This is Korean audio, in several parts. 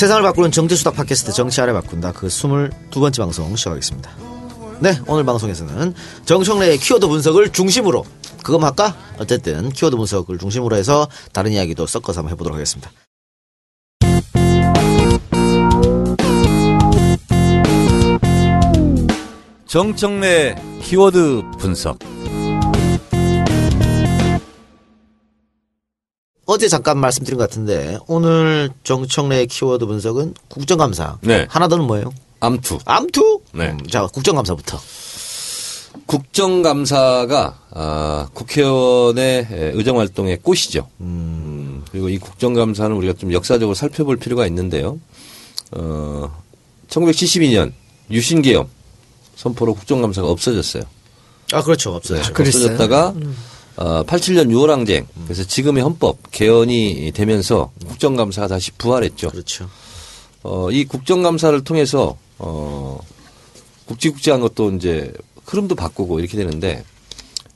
세상을 바꾸는 정치수다 팟캐스트 정치 아래 바꾼다 그 22번째 방송 시작하겠습니다. 네, 오늘 방송에서는 정청래의 키워드 분석을 중심으로 그거 할까? 어쨌든 키워드 분석을 중심으로 해서 다른 이야기도 섞어서 한번 해보도록 하겠습니다. 정청래 키워드 분석. 어제 잠깐 말씀드린 것 같은데 오늘 정청래의 키워드 분석은 국정감사. 네. 하나 더는 뭐예요? 암투. 암투? 네. 음, 자, 국정감사부터. 국정감사가 아, 국회의원의 의정 활동의 꽃이죠. 음, 그리고 이 국정감사는 우리가 좀 역사적으로 살펴볼 필요가 있는데요. 어, 1972년 유신계엄 선포로 국정감사가 없어졌어요. 아, 그렇죠. 없어요. 네, 없어졌다가 어, 87년 6월 항쟁 그래서 지금의 헌법 개헌이 되면서 국정감사가 다시 부활했죠. 그렇죠. 어, 이 국정감사를 통해서 어, 국지국지한 것도 이제 흐름도 바꾸고 이렇게 되는데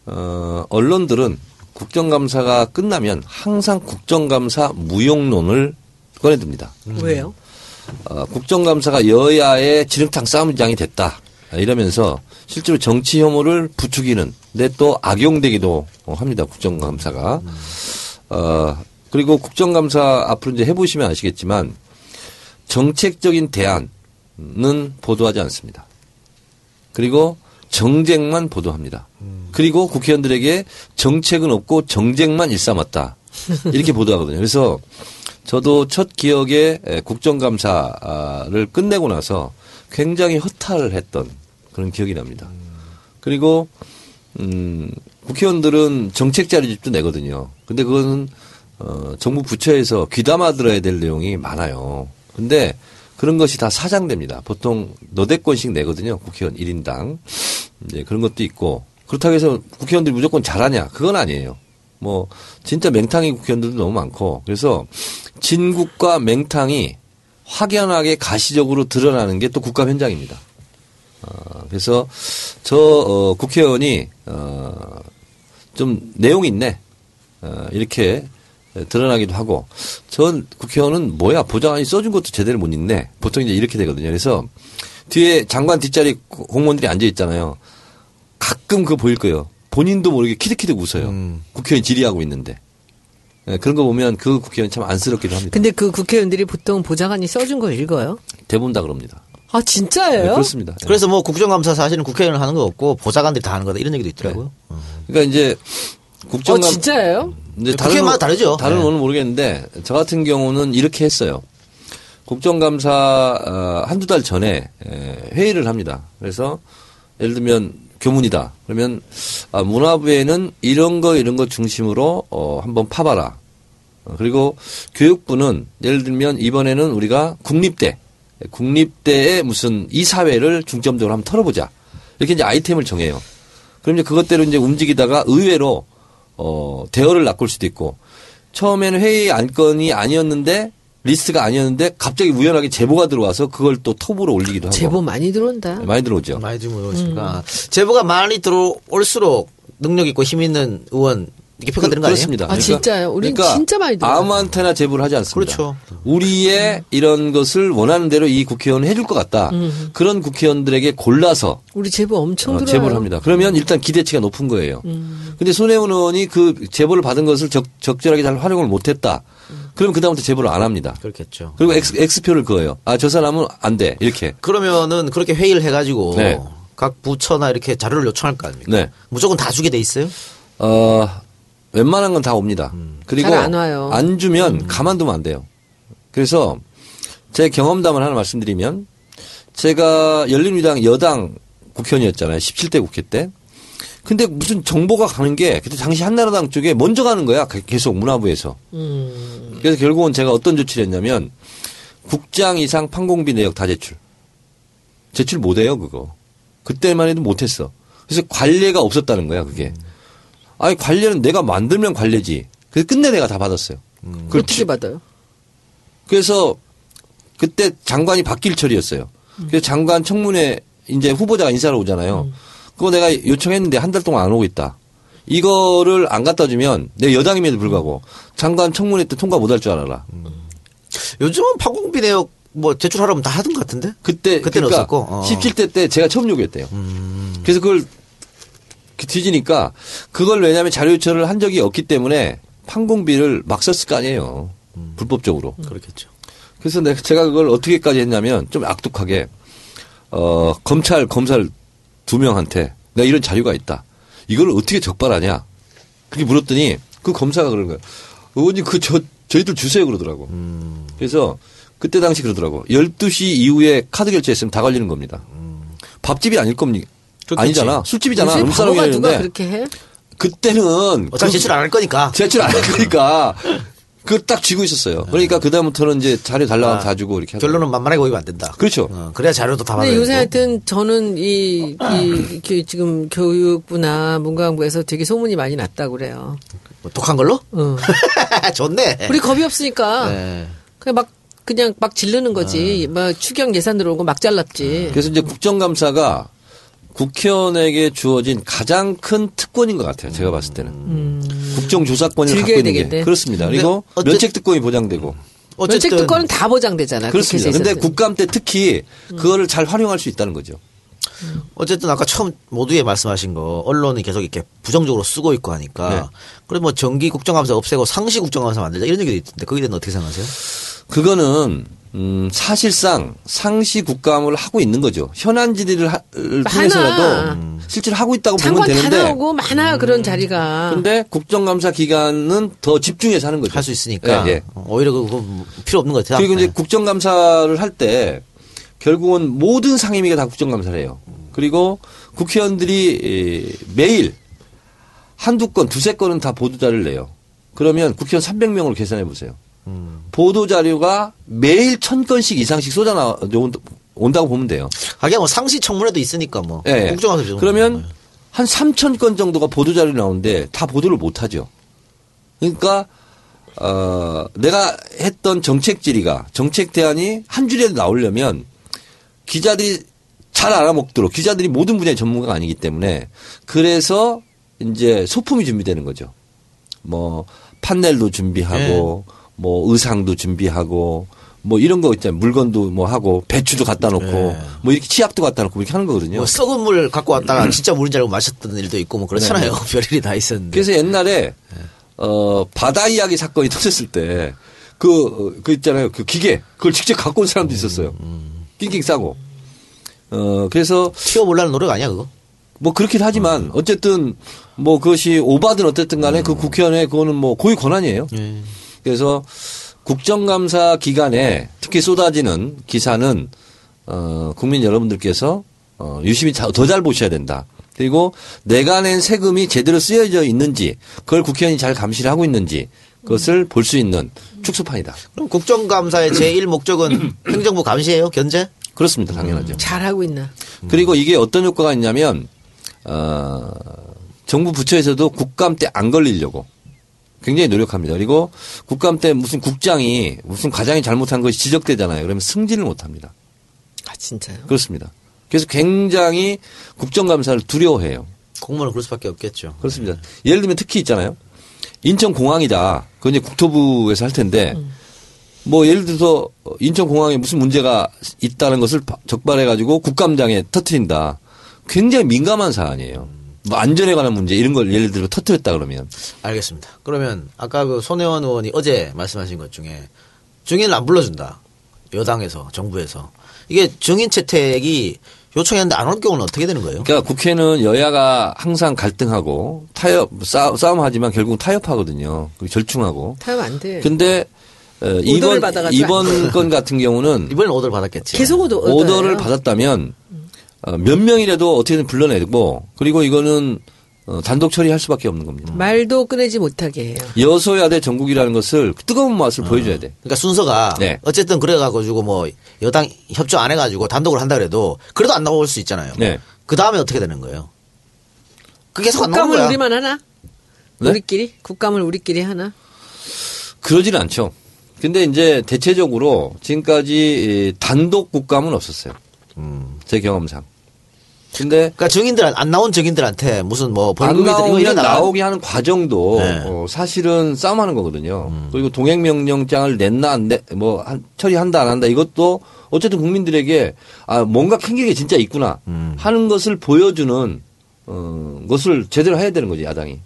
어, 언론들은 국정감사가 끝나면 항상 국정감사 무용론을 꺼내듭니다. 왜요? 어, 국정감사가 여야의 지름탕 싸움장이 됐다. 이러면서 실제로 정치 혐오를 부추기는 데 또 악용되기도 합니다. 국정감사가. 어, 그리고 국정감사 앞으로 이제 해보시면 아시겠지만 정책적인 대안은 보도하지 않습니다. 그리고 정쟁만 보도합니다. 그리고 국회의원들에게 정책은 없고 정쟁만 일삼았다. 이렇게 보도하거든요. 그래서 저도 첫 기억에 국정감사를 끝내고 나서 굉장히 허탈을 했던 그런 기억이 납니다. 그리고 음, 국회의원들은 정책 자료집도 내거든요. 근데 그거는 어, 정부 부처에서 귀담아 들어야 될 내용이 많아요. 근데 그런 것이 다 사장됩니다. 보통 너댓 건씩 내거든요. 국회의원 1인당. 이제 그런 것도 있고 그렇다고 해서 국회의원들이 무조건 잘하냐? 그건 아니에요. 뭐 진짜 맹탕이 국회의원들도 너무 많고 그래서 진국과 맹탕이 확연하게 가시적으로 드러나는 게 또 국감 현장입니다. 어, 그래서 저 어, 국회의원이 어, 좀 내용 있네 어, 이렇게 드러나기도 하고 전 국회의원은 뭐야 보좌관이 써준 것도 제대로 못 읽네 보통 이제 이렇게 되거든요. 그래서 뒤에 장관 뒷자리 공무원들이 앉아 있잖아요. 가끔 그거 보일 거예요. 본인도 모르게 키득키득 웃어요. 음. 국회의원 질의하고 있는데. 네, 그런 거 보면 그 국회의원 참 안쓰럽기도 합니다. 근데 그 국회의원들이 보통 보좌관이 써준 걸 읽어요? 대부분 다 그럽니다. 아 네, 진짜예요? 그렇습니다. 네. 그래서 뭐 국정감사 사실은 국회의원 하는 거 없고 보좌관들이 다 하는 거다 이런 얘기도 있더라고요. 어. 그러니까 이제 어 국정감 진짜예요? 이제 국회마다 다르죠. 다른 네. 의원은 모르겠는데 저 같은 경우는 이렇게 했어요. 국정감사 어, 한두 달 전에 에, 회의를 합니다. 그래서 예를 들면 교문이다. 그러면 아, 문화부에는 이런 거 이런 거 중심으로 어, 한번 파봐라. 어, 그리고 교육부는 예를 들면 이번에는 우리가 국립대 국립대의 무슨 이사회를 중점적으로 한번 털어보자. 이렇게 이제 아이템을 정해요. 그럼 이제 그것대로 이제 움직이다가 의외로 어, 대어를 낚을 수도 있고 처음에는 회의 안건이 아니었는데 리스트가 아니었는데 갑자기 우연하게 제보가 들어와서 그걸 또 톱으로 올리기도 하고 제보 많이 들어온다. 많이 들어오죠. 많이 들어오니까 제보가 많이 들어올수록 능력 있고 힘 있는 의원 이렇게 평가되는 거 아니에요? 그렇습니다. 아, 진짜요? 우린 진짜 많이 들어요. 아무한테나 제보를 하지 않습니다. 그렇죠. 우리의 이런 것을 원하는 대로 이 국회의원은 해줄 것 같다. 그런 국회의원들에게 골라서 우리 제보 엄청 어, 들어요. 제보를 합니다. 그러면 일단 기대치가 높은 거예요. 음. 근데 손혜원 의원이 그 제보를 받은 것을 적, 적절하게 잘 활용을 못했다. 그럼 그다음부터 제보를 안 합니다. 그렇겠죠. 그리고 X, X표를 그어요. 아, 저 사람은 안 돼. 이렇게. 그러면은 그렇게 회의를 해가지고 네. 각 부처나 이렇게 자료를 요청할 거 아닙니까? 네. 무조건 다 주게 돼 있어요? 어, 웬만한 건 다 옵니다. 그리고 잘안 와요. 안 주면 가만두면 안 돼요. 그래서 제 경험담을 하나 말씀드리면 제가 열린우리당 여당 국회의원이었잖아요. 17대 국회 때. 근데 무슨 정보가 가는 게 그때 당시 한나라당 쪽에 먼저 가는 거야. 계속 문화부에서. 음. 그래서 결국은 제가 어떤 조치를 했냐면 국장 이상 판공비 내역 다 제출. 제출 못 해요 그거. 그때만 해도 못 했어. 그래서 관례가 없었다는 거야 그게. 아니 관례는 내가 만들면 관례지. 그래서 끝내 내가 다 받았어요. 그걸 어떻게 받아요? 그래서 그때 장관이 박길철이었어요. 그래서 장관 청문회 이제 후보자가 인사를 오잖아요. 그거 내가 요청했는데 한 달 동안 안 오고 있다. 이거를 안 갖다 주면 내 여당임에도 불구하고 장관 청문회 때 통과 못 할 줄 알아라. 요즘은 판공비 내역 뭐 제출하라면 다 하던 것 같은데? 그때 그때는 그러니까 없었고. 어. 17대 때 제가 처음 요구했대요. 음. 그래서 그걸 그 뒤지니까 그걸 왜냐하면 자료 요청을 한 적이 없기 때문에 판공비를 막 썼을 거 아니에요. 음. 불법적으로. 그렇겠죠. 그래서 내가 제가 그걸 어떻게까지 했냐면 좀 악독하게 어 검찰 검사를 두 명한테 내가 이런 자료가 있다. 이걸 어떻게 적발하냐? 그렇게 물었더니 그 검사가 그런 거예요. 의원님 그 저 저희들 주세요 그러더라고. 음. 그래서 그때 당시 그러더라고. 12시 이후에 카드 결제했으면 다 걸리는 겁니다. 밥집이 아닐 겁니까? 그렇겠지. 아니잖아. 술집이잖아. 바보가 누가 그렇게 해? 그때는 어차피 그- 제출 안 할 거니까. 제출 안 할 거니까 그걸 딱 쥐고 있었어요. 그러니까 그 다음부터는 이제 자료 달라고 아, 다 주고 이렇게. 결론은 만만하게 보이면 안 된다. 그렇죠. 어, 그래야 자료도 다 받아야 근데 요새. 하여튼 저는 이, 이, 이 지금 교육부나 문광부에서 되게 소문이 많이 났다고 그래요. 뭐 독한 걸로? 어. 좋네. 우리 겁이 없으니까 네. 그냥 막 그냥 막 지르는 거지. 막 추경 예산 들어오고 막 잘랐지. 그래서 이제 국정감사가 국회의원에게 주어진 가장 큰 특권인 것 같아요. 제가 봤을 때는. 국정조사권을 즐겨야 갖고 있는 게. 되겠네. 그렇습니다. 근데 그리고 어째- 면책 특권이 보장되고. 어쨌든 면책 특권은 다 보장되잖아. 그렇습니다. 근데. 국감 때 특히 그거를 잘 활용할 수 있다는 거죠. 어쨌든 아까 처음 모두에 말씀하신 거 언론이 계속 이렇게 부정적으로 쓰고 있고 하니까 네. 그래 뭐 정기 국정감사 없애고 상시 국정감사 만들자 이런 얘기도 있던데 거기에 대해서 어떻게 생각하세요? 그거는 음, 사실상 상시 국감을 하고 있는 거죠. 현안 질의를 하- 를 통해서라도 음, 실제로 하고 있다고 보면 장관 다 되는데. 나오고 많아 그런 자리가. 근데 국정감사 기간은 더 집중해서 하는 거죠. 할 수 있으니까 예, 예. 어, 오히려 그거 필요 없는 것 같아요. 그리고 이제 네. 국정감사를 할 때 결국은 모든 상임위가 다 국정감사를 해요. 그리고 국회의원들이 에, 매일 한두 건, 두세 건은 다 보도자료를 내요. 그러면 국회의원 300명으로 계산해 보세요. 음. 보도 자료가 매일 천 건씩 이상씩 쏟아 나 온다고 보면 돼요. 하긴 뭐 상시 청문회도 있으니까 뭐 예, 예. 국정감사 좀- 그러면 한 3천 건 정도가 보도 자료 나오는데 다 보도를 못 하죠. 그러니까 어, 내가 했던 정책 질의가 정책 대안이 한 줄이라도 나오려면 기자들이 잘 알아먹도록 기자들이 모든 분야의 전문가가 아니기 때문에 그래서 이제 소품이 준비되는 거죠. 뭐 판넬도 준비하고 뭐 의상도 준비하고 뭐 이런 거 있잖아요. 물건도 뭐 하고 배추도 갖다 놓고 네. 뭐 이렇게 치약도 갖다 놓고 이렇게 하는 거거든요. 뭐 썩은 물 갖고 왔다가 진짜 물인 줄 알고 마셨던 일도 있고 뭐 그렇잖아요. 별일이 다 있었는데. 그래서 옛날에 어 바다 이야기 사건이 터졌을 때 그 그 있잖아요. 그 기계 그걸 직접 갖고 온 사람도 있었어요. 낑낑 싸고. 어 그래서 튀어보려는 노력 아니야 그거? 뭐 그렇긴 하지만 어쨌든 뭐 그것이 오바든 어쨌든 간에 그 국회의원의 그거는 뭐 고유 권한이에요. 예. 그래서 국정감사 기간에 특히 쏟아지는 기사는 어, 국민 여러분들께서 어, 유심히 더 잘 보셔야 된다. 그리고 내가 낸 세금이 제대로 쓰여져 있는지 그걸 국회의원이 잘 감시를 하고 있는지 그것을 볼 수 있는 축소판이다. 그럼 국정감사의 제1 목적은 행정부 감시예요? 견제? 그렇습니다. 당연하죠. 잘하고 있나. 그리고 이게 어떤 효과가 있냐면 어, 정부 부처에서도 국감 때 안 걸리려고 굉장히 노력합니다. 그리고 국감 때 무슨 국장이 무슨 과장이 잘못한 것이 지적되잖아요. 그러면 승진을 못 합니다. 아 진짜요? 그렇습니다. 그래서 굉장히 국정감사를 두려워해요. 공무원은 그럴 수밖에 없겠죠. 그렇습니다. 예를 들면 특히 있잖아요. 인천공항이다. 그건 이제 국토부에서 할 텐데 뭐 예를 들어서 인천공항에 무슨 문제가 있다는 것을 바- 적발해가지고 국감장에 터트린다. 굉장히 민감한 사안이에요. 뭐 안전에 관한 문제 이런 걸 예를 들어 터트렸다 그러면 알겠습니다. 그러면 아까 그 손혜원 의원이 어제 말씀하신 것 중에 증인을 안 불러준다. 여당에서 정부에서 이게 증인 채택이 요청했는데 안 올 경우는 어떻게 되는 거예요? 그러니까 국회는 여야가 항상 갈등하고 타협 싸, 싸움하지만 결국 타협하거든요. 그리고 절충하고. 타협 안 돼. 근데 어, 이번 이번 건 같은 경우는 이번엔 오더를 받았겠지. 계속 오더, 오더를. 받았다면 어, 몇 명이라도 어떻게든 불러내고 그리고 이거는 어, 단독 처리할 수밖에 없는 겁니다. 말도 꺼내지 못하게 해요. 여소야대 전국이라는 것을 뜨거운 맛을 보여줘야 돼. 그러니까 순서가 네. 어쨌든 그래가지고 뭐 여당 협조 안 해가지고 단독으로 한다 그래도 그래도 안 나올 수 있잖아요. 네. 그 다음에 어떻게 되는 거예요? 그게 계속 안 나오는 국감을 거야. 우리만 하나? 네? 우리끼리? 국감을 우리끼리 하나? 그러지는 않죠. 근데 이제 대체적으로 지금까지 이 단독 국감은 없었어요. 음. 제 경험상. 근데 그러니까 증인들 안 나온 증인들한테 무슨 뭐안 벌금이든 이거 이런 나오게 하는 과정도 네. 어, 사실은 싸움하는 거거든요. 그리고 동행 명령장을 냈나 안 내, 뭐 한- 처리한다 안 한다 이것도 어쨌든 국민들에게 아 뭔가 캥기는 게 진짜 있구나 하는 것을 보여주는 어, 것을 제대로 해야 되는 거지 야당이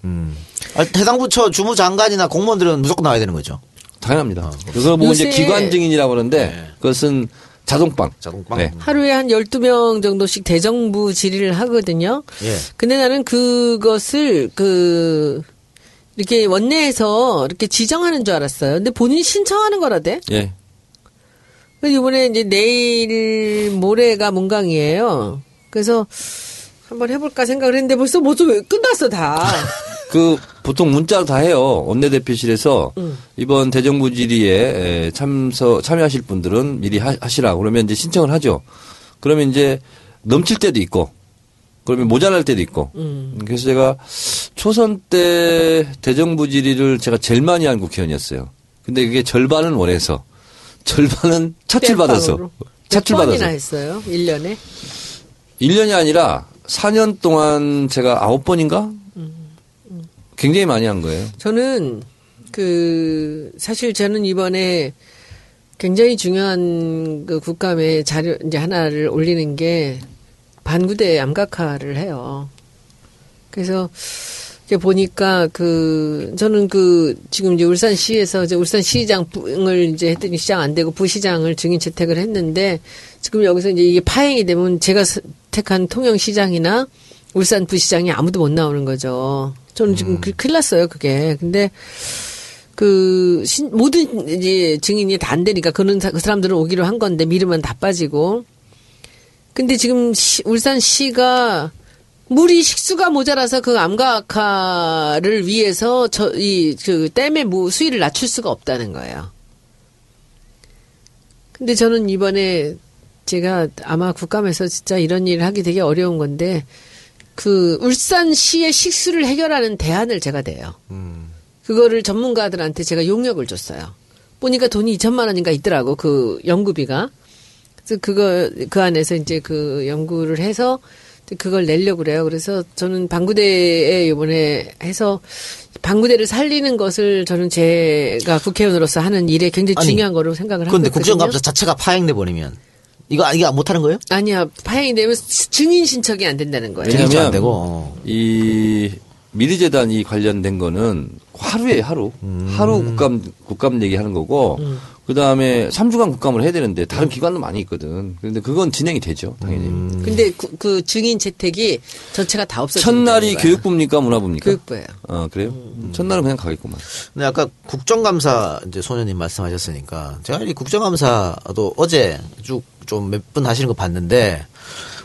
아, 해당 부처 주무장관이나 공무원들은 무조건 나와야 되는 거죠. 당연합니다. 그거 보고 이제 요새- 기관 증인이라고 하는데 그것은 자동빵. 자동빵. 네. 하루에 한 12명 정도씩 대정부 질의를 하거든요. 예. 근데 나는 그것을 그 이렇게 원내에서 이렇게 지정하는 줄 알았어요. 근데 본인이 신청하는 거라대. 예. 그래서 이번에 이제 내일 모레가 문강이에요. 그래서 한번 해볼까 생각을 했는데 벌써 뭐 좀 끝났어 다. 그 보통 문자로 다 해요. 원내대표실에서 음. 이번 대정부 질의에 에, 참석 참여하실 분들은 미리 하, 시라 그러면 이제 신청을 하죠. 그러면 이제 넘칠 때도 있고 그러면 모자랄 때도 있고. 음. 그래서 제가 초선 때 대정부 질의를 제가 제일 많이 한 국회의원이었어요. 근데 그게 절반은 원해서 절반은 차출 받아서. 차출 몇 번이나 받아서 했어요? 1년에? 1년이 아니라 4년 동안 제가 9번인가? 굉장히 많이 한 거예요. 저는 그 사실 저는 이번에 굉장히 중요한 그 국감에 자료 이제 하나를 올리는 게 반구대 암각화를 해요. 그래서 이제 보니까 그 저는 그 지금 이제 울산시에서 이제 울산시장을 이제 했더니 시장 안 되고 부시장을 증인 채택을 했는데 지금 여기서 이제 이게 파행이 되면 제가 택한 통영시장이나 울산 부시장이 아무도 못 나오는 거죠. 저는 지금 그 큰일 났어요, 그게. 근데 그 신, 모든 이제 증인이 다 안 되니까 그는 사- 그 사람들은 오기로 한 건데 미르면 다 빠지고. 근데 지금 시, 울산시가 물이 식수가 모자라서 그 암각화를 위해서 저 이 그 댐의 무 수위를 낮출 수가 없다는 거예요. 근데 저는 이번에 제가 아마 국감에서 진짜 이런 일을 하기 되게 어려운 건데 그 울산시의 식수를 해결하는 대안을 제가 내요. 그거를 전문가들한테 제가 용역을 줬어요. 보니까 돈이 2천만 원인가 있더라고 그 연구비가. 그래서 그거 그 안에서 이제 그 연구를 해서 그걸 내려고 그래요. 그래서 저는 방구대에 이번에 해서 방구대를 살리는 것을 저는 제가 국회의원으로서 하는 일에 굉장히 아니, 중요한 거로 생각을 하고 그런데. 국정감사 자체가 파행돼 버리면 이거 이거 못하는 거예요? 아니야 파행이 되면 증인 신청이 안 된다는 거예요. 왜냐면- 안 되고. 어. 이 미르재단이 관련된 거는 하루에 하루 음. 하루 국감 국감 얘기하는 거고 그 다음에 3주간 국감을 해야 되는데 다른 기관도 많이 있거든. 그런데 그건 진행이 되죠 당연히. 음. 근데 그, 그 증인 채택이 전체가 다 없어진다는 첫날이. 교육부입니까 문화부입니까? 교육부예요. 어 그래요? 첫날은 그냥 가겠구만. 근데 아까 국정감사 이제 소녀님 말씀하셨으니까 제가 이 국정감사도 어제 쭉 좀 몇 분 하시는 거 봤는데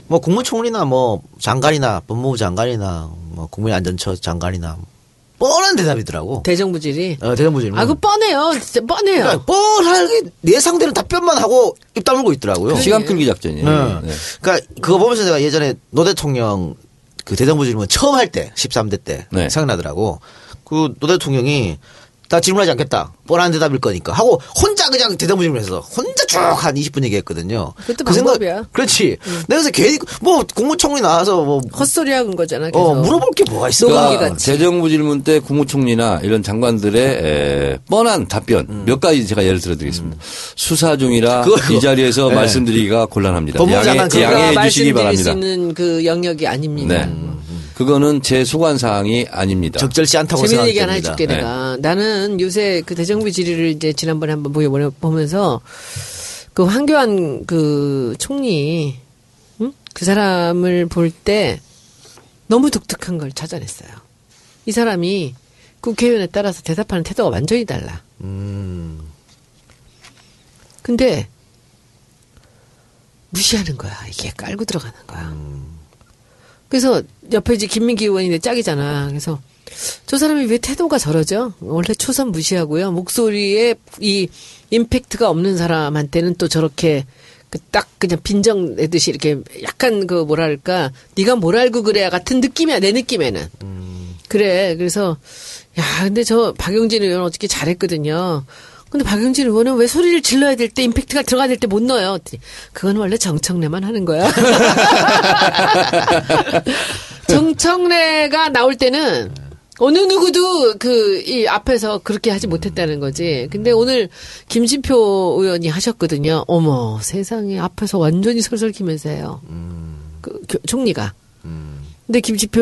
뭐 국무총리나 뭐 장관이나 법무부 장관이나 뭐 국민안전처 장관이나 뻔한 대답이더라고. 대정부질이. 어, 대정부 질문. 아, 그 뻔해요. 진짜 뻔해요. 그러니까 뻔하게 예상되는 답변만 하고 입 다물고 있더라고요. 시간 끌기 작전이에요. 네. 네. 그러니까 그거 보면서 내가 예전에 노 대통령 그 대정부 질문 처음 할 때 13대 때 네. 생각나더라고. 그 노 대통령이 나 질문하지 않겠다. 뻔한 대답일 거니까 하고 혼자 그냥 대정부 질문해서 혼자 쭉 한 20분 얘기했거든요. 그것도 그 생각- 방법이야. 그렇지. 내가 그래서 괜히 뭐 국무총리 나와서 뭐 헛소리 하는 거잖아. 계속. 어, 물어볼 게 뭐가? 녹음기 그러니까. 대정부 질문 때 국무총리나 이런 장관들의 에, 뻔한 답변 몇 가지 제가 예를 들어 드리겠습니다. 수사 중이라 음. 그거, 그거. 이 자리에서 네. 말씀드리기가 곤란합니다. 양해, 양해해 주시기 말씀드릴 수 바랍니다. 있는 그 영역이 아닙니다. 네. 그거는 제 소관 사항이 아닙니다. 적절치 않다고 재밌는 얘기. 하나 해줄게 네. 내가 나는 요새 그 대정부 질의를 이제 지난번에 한번 보여 보면서 그 황교안 그 총리 응? 그 사람을 볼 때 너무 독특한 걸 찾아냈어요. 이 사람이 국회의원에 따라서 대답하는 태도가 완전히 달라. 음. 근데 무시하는 거야. 이게 깔고 들어가는 거야. 그래서 옆에 이제 김민기 의원이 내 짝이잖아. 그래서 저 사람이 왜 태도가 저러죠? 원래 초선 무시하고요. 목소리에 이 임팩트가 없는 사람한테는 또 저렇게 그 딱 그냥 빈정 내듯이 이렇게 약간 그 뭐랄까 네가 뭘 알고 그래야 같은 느낌이야 내 느낌에는. 그래. 그래서 야 근데 저 박용진 의원 어떻게 잘했거든요. 근데 박영진 의원은 왜 소리를 질러야 될 때 임팩트가 들어가야 될 때 못 넣어요? 그건 원래 정청래만 하는 거야. 정청래가 나올 때는 어느 누구도 그 이 앞에서 그렇게 하지 못했다는 거지. 근데 오늘 김진표 의원이 하셨거든요. 어머 세상에 앞에서 완전히 설설 키면서 해요. 그 교- 총리가. 근데 김지표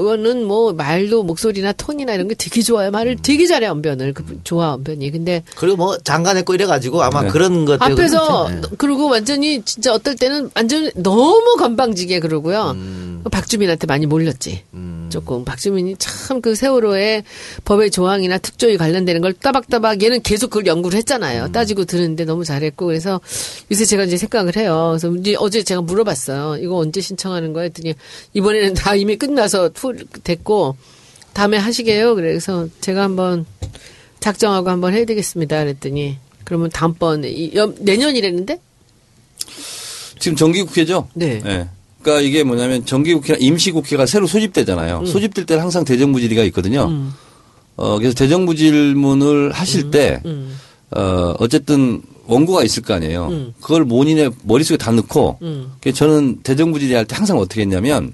의원은 뭐 말도 목소리나 톤이나 이런 게 되게 좋아요. 말을 되게 잘해 언변을 그 좋아 언변이. 근데 그리고 뭐 장관했고 이래가지고 아마 네. 그런 것 앞에서 그렇죠. 네. 그리고 완전히 진짜 어떨 때는 완전 너무 건방지게 그러고요. 음. 박주민한테 많이 몰렸지. 조금 박주민이 참 그 세월호의 법의 조항이나 특조위 관련되는 걸 따박따박 얘는 계속 그걸 연구를 했잖아요. 음. 따지고 들은데 너무 잘했고 그래서 요새 제가 이제 생각을 해요. 그래서 이제 어제 제가 물어봤어요. 이거 언제 신청하는 거야? 했더니 이번에는 다 이미 끝나서 풀 됐고 다음에 하시게요. 그래서 제가 한번 작정하고 한번 해야 되겠습니다. 그랬더니 그러면 다음번 내년이랬는데 지금 정기국회죠? 네. 그러니까 이게 뭐냐면 정기국회나 임시국회가 새로 소집되잖아요. 소집될 때는 항상 대정부질의가 있거든요. 음. 어, 그래서 대정부질문을 하실 때, 음. 어, 어쨌든 원고가 있을 거 아니에요. 음. 그걸 본인의 머릿속에 다 넣고, 음. 저는 대정부질의 할 때 항상 어떻게 했냐면,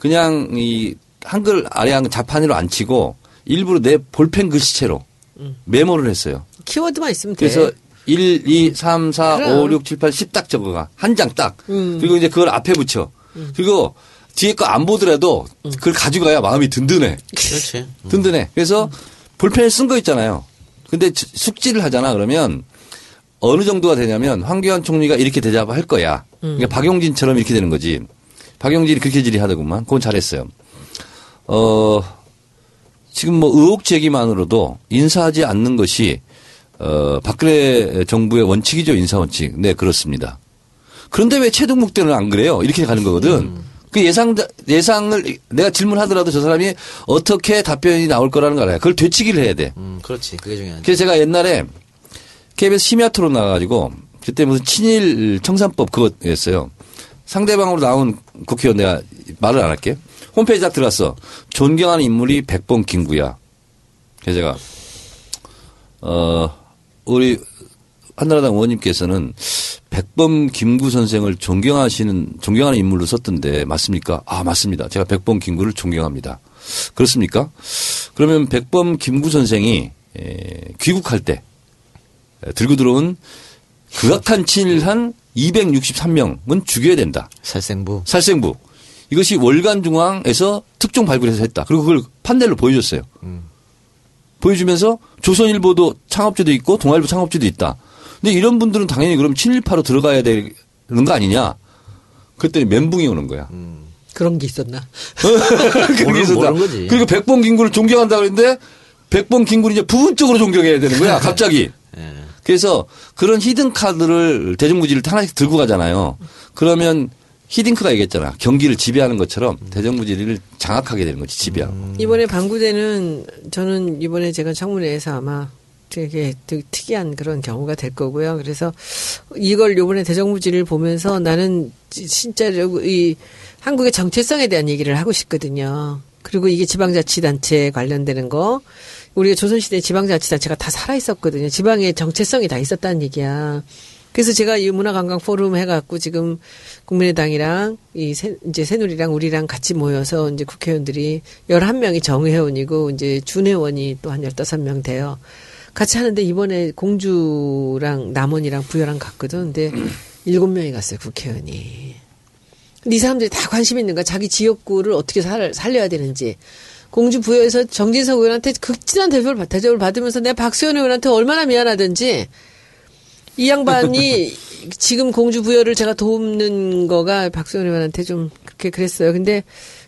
그냥 이 한글 아래 한글 자판으로 안 치고, 일부러 내 볼펜 글씨체로 음. 메모를 했어요. 키워드만 있으면 돼. 그래서 1, 2, 3, 4, 그럼. 5, 6, 7, 8, 10 딱 적어가. 한 장 딱. 음. 그리고 이제 그걸 앞에 붙여. 그리고 뒤에 거 안 보더라도 음. 그걸 가져가야 마음이 든든해. 그렇지. 든든해. 그래서 볼펜에 쓴거 있잖아요. 근데 지- 숙지를 하잖아. 그러면 어느 정도가 되냐면 황교안 총리가 이렇게 대답할 거야. 그러니까 박용진처럼 이렇게 되는 거지. 박용진이 그렇게 질의하더구만. 그건 잘했어요. 어, 지금 뭐 의혹 제기만으로도 인사하지 않는 것이 어, 박근혜 정부의 원칙이죠. 인사 원칙. 네, 그렇습니다. 그런데 왜 최동국 때는 안 그래요? 이렇게 가는 거거든. 그 예상, 예상을 내가 질문하더라도 저 사람이 어떻게 답변이 나올 거라는 걸 알아요. 그걸 되치기를 해야 돼. 음, 그렇지. 그게 중요하지. 그래서 제가 옛날에 KBS 심야 토론 나가가지고 그때 무슨 친일 청산법 그거였어요. 상대방으로 나온 국회의원 내가 말을 안 할게. 홈페이지 딱 들어갔어. 존경하는 인물이 백범 김구야. 그래서 제가 어 우리 한나라당 의원님께서는 백범 김구 선생을 존경하시는 존경하는 인물로 썼던데 맞습니까? 아 맞습니다. 제가 백범 김구를 존경합니다. 그렇습니까? 그러면 백범 김구 선생이 에, 귀국할 때 에, 들고 들어온 극악한 친일한 263명은 죽여야 된다. 살생부. 살생부. 이것이 월간 중앙에서 특종 발굴해서 했다. 그리고 그걸 판넬로 보여줬어요. 보여주면서 조선일보도 창업주도 있고 동아일보 창업주도 있다. 근데 이런 분들은 당연히 그럼 친일파로 들어가야 되는 거 아니냐. 그랬더니 멘붕이 오는 거야. 그런 게 있었나? 해서 모르는 거지. 그리고 백범 김구를 존경한다 그랬는데 백범 김구를 이제 부분적으로 존경해야 되는 거야. 갑자기. 예. 그래서 그런 히든 카드를 대정부지를 하나씩 들고 가잖아요. 그러면 히딩크가 얘기했잖아. 경기를 지배하는 것처럼 대정부지를 장악하게 되는 거지, 지배하고. 이번에 방구대는 저는 이번에 제가 청문회에서 아마 되게 되게 특이한 그런 경우가 될 거고요. 그래서 이걸 요번에 대정부지를 보면서 나는 지- 진짜로 이 한국의 정체성에 대한 얘기를 하고 싶거든요. 그리고 이게 지방자치단체 관련되는 거. 우리가 조선시대 지방자치단체가 다 살아있었거든요. 지방의 정체성이 다 있었다는 얘기야. 그래서 제가 이 문화관광 포럼 해갖고 지금 국민의당이랑 이 새, 이제 새누리랑 우리랑 같이 모여서 이제 국회의원들이 11명이 정회원이고 이제 준회원이 또 한 15명 돼요. 같이 하는데 이번에 공주랑 남원이랑 부여랑 갔거든. 근데 7명이 갔어요, 국회의원이. 근데 이 사람들이 다 관심 있는 거야. 자기 지역구를 어떻게 살, 살려야 되는지. 공주 부여에서 정진석 의원한테 극진한 대접을, 받- 대접을 받으면서 내가 박수현 의원한테 얼마나 미안하든지 이 양반이 지금 공주 부여를 제가 돕는 거가 박수현 의원한테 좀 그렇게 그랬어요. 근데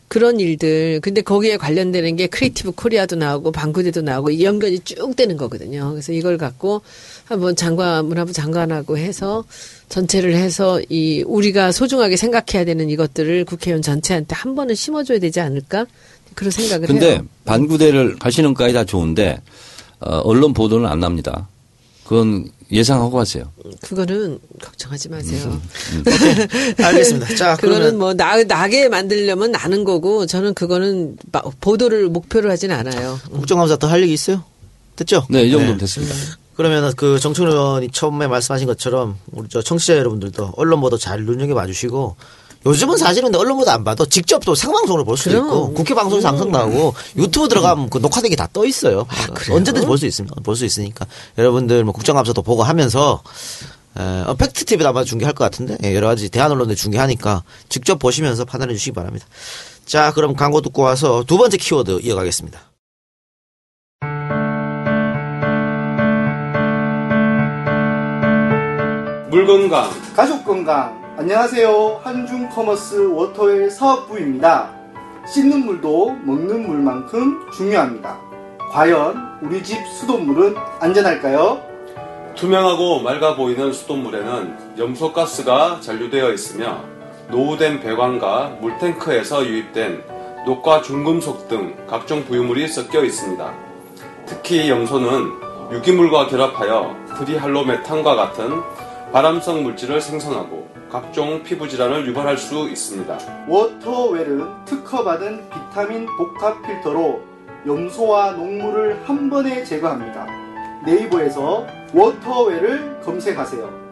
그런 일들, 근데 거기에 관련되는 게 Creative Korea도 나오고 반구대도 나오고 연결이 쭉 되는 거거든요. 그래서 이걸 갖고 한번 장관, 문화부 장관하고 해서 전체를 해서 이 우리가 소중하게 생각해야 되는 이것들을 국회의원 전체한테 한 번은 심어줘야 되지 않을까? 그런 생각을 근데 해요. 반구대를 가시는 까지 다 좋은데, 어, 언론 보도는 안 납니다. 그건 예상하고 하세요. 그거는 걱정하지 마세요. 알겠습니다. 자, 그거는 그러면 뭐 나, 나게 만들려면 나는 거고 저는 그거는 마- 보도를 목표로 하진 않아요. 국정감사 또할 얘기 있어요? 됐죠? 네, 이 정도면 됐습니다. 그러면은 그 정청 의원이 처음에 말씀하신 것처럼 우리 저 청취자 여러분들도 언론 보도 잘 눈여겨 봐주시고 요즘은 사실은 근데 언론 보도 안 봐도 직접 또 생방송으로 볼 수도 그럼. 있고 국회 방송에서 항상 나오고 유튜브 들어가면 그 녹화된 게 다 떠 있어요. 언제든지 볼 수 있습니다. 볼 수 있으니까 여러분들 뭐 국정감사도 보고 하면서 에, 어, 팩트 TV도 아마 중계할 것 같은데 예, 여러 가지 대한 언론들 중계하니까 직접 보시면서 판단해 주시기 바랍니다. 자 그럼 광고 듣고 와서 두 번째 키워드 이어가겠습니다. 물 건강, 가족 건강 안녕하세요 한중 커머스 워터웰 사업부입니다 씻는 물도 먹는 물만큼 중요합니다 과연 우리 집 수돗물은 안전할까요? 투명하고 맑아 보이는 수돗물에는 염소가스가 잔류되어 있으며 노후된 배관과 물탱크에서 유입된 녹과 중금속 등 각종 부유물이 섞여 있습니다. 특히 염소는 유기물과 결합하여 트리할로메탄과 같은 발암성 물질을 생성하고 각종 피부 질환을 유발할 수 있습니다. 워터웰은 특허받은 비타민 복합 필터로 염소와 녹물을 한 번에 제거합니다. 네이버에서 워터웰을 검색하세요.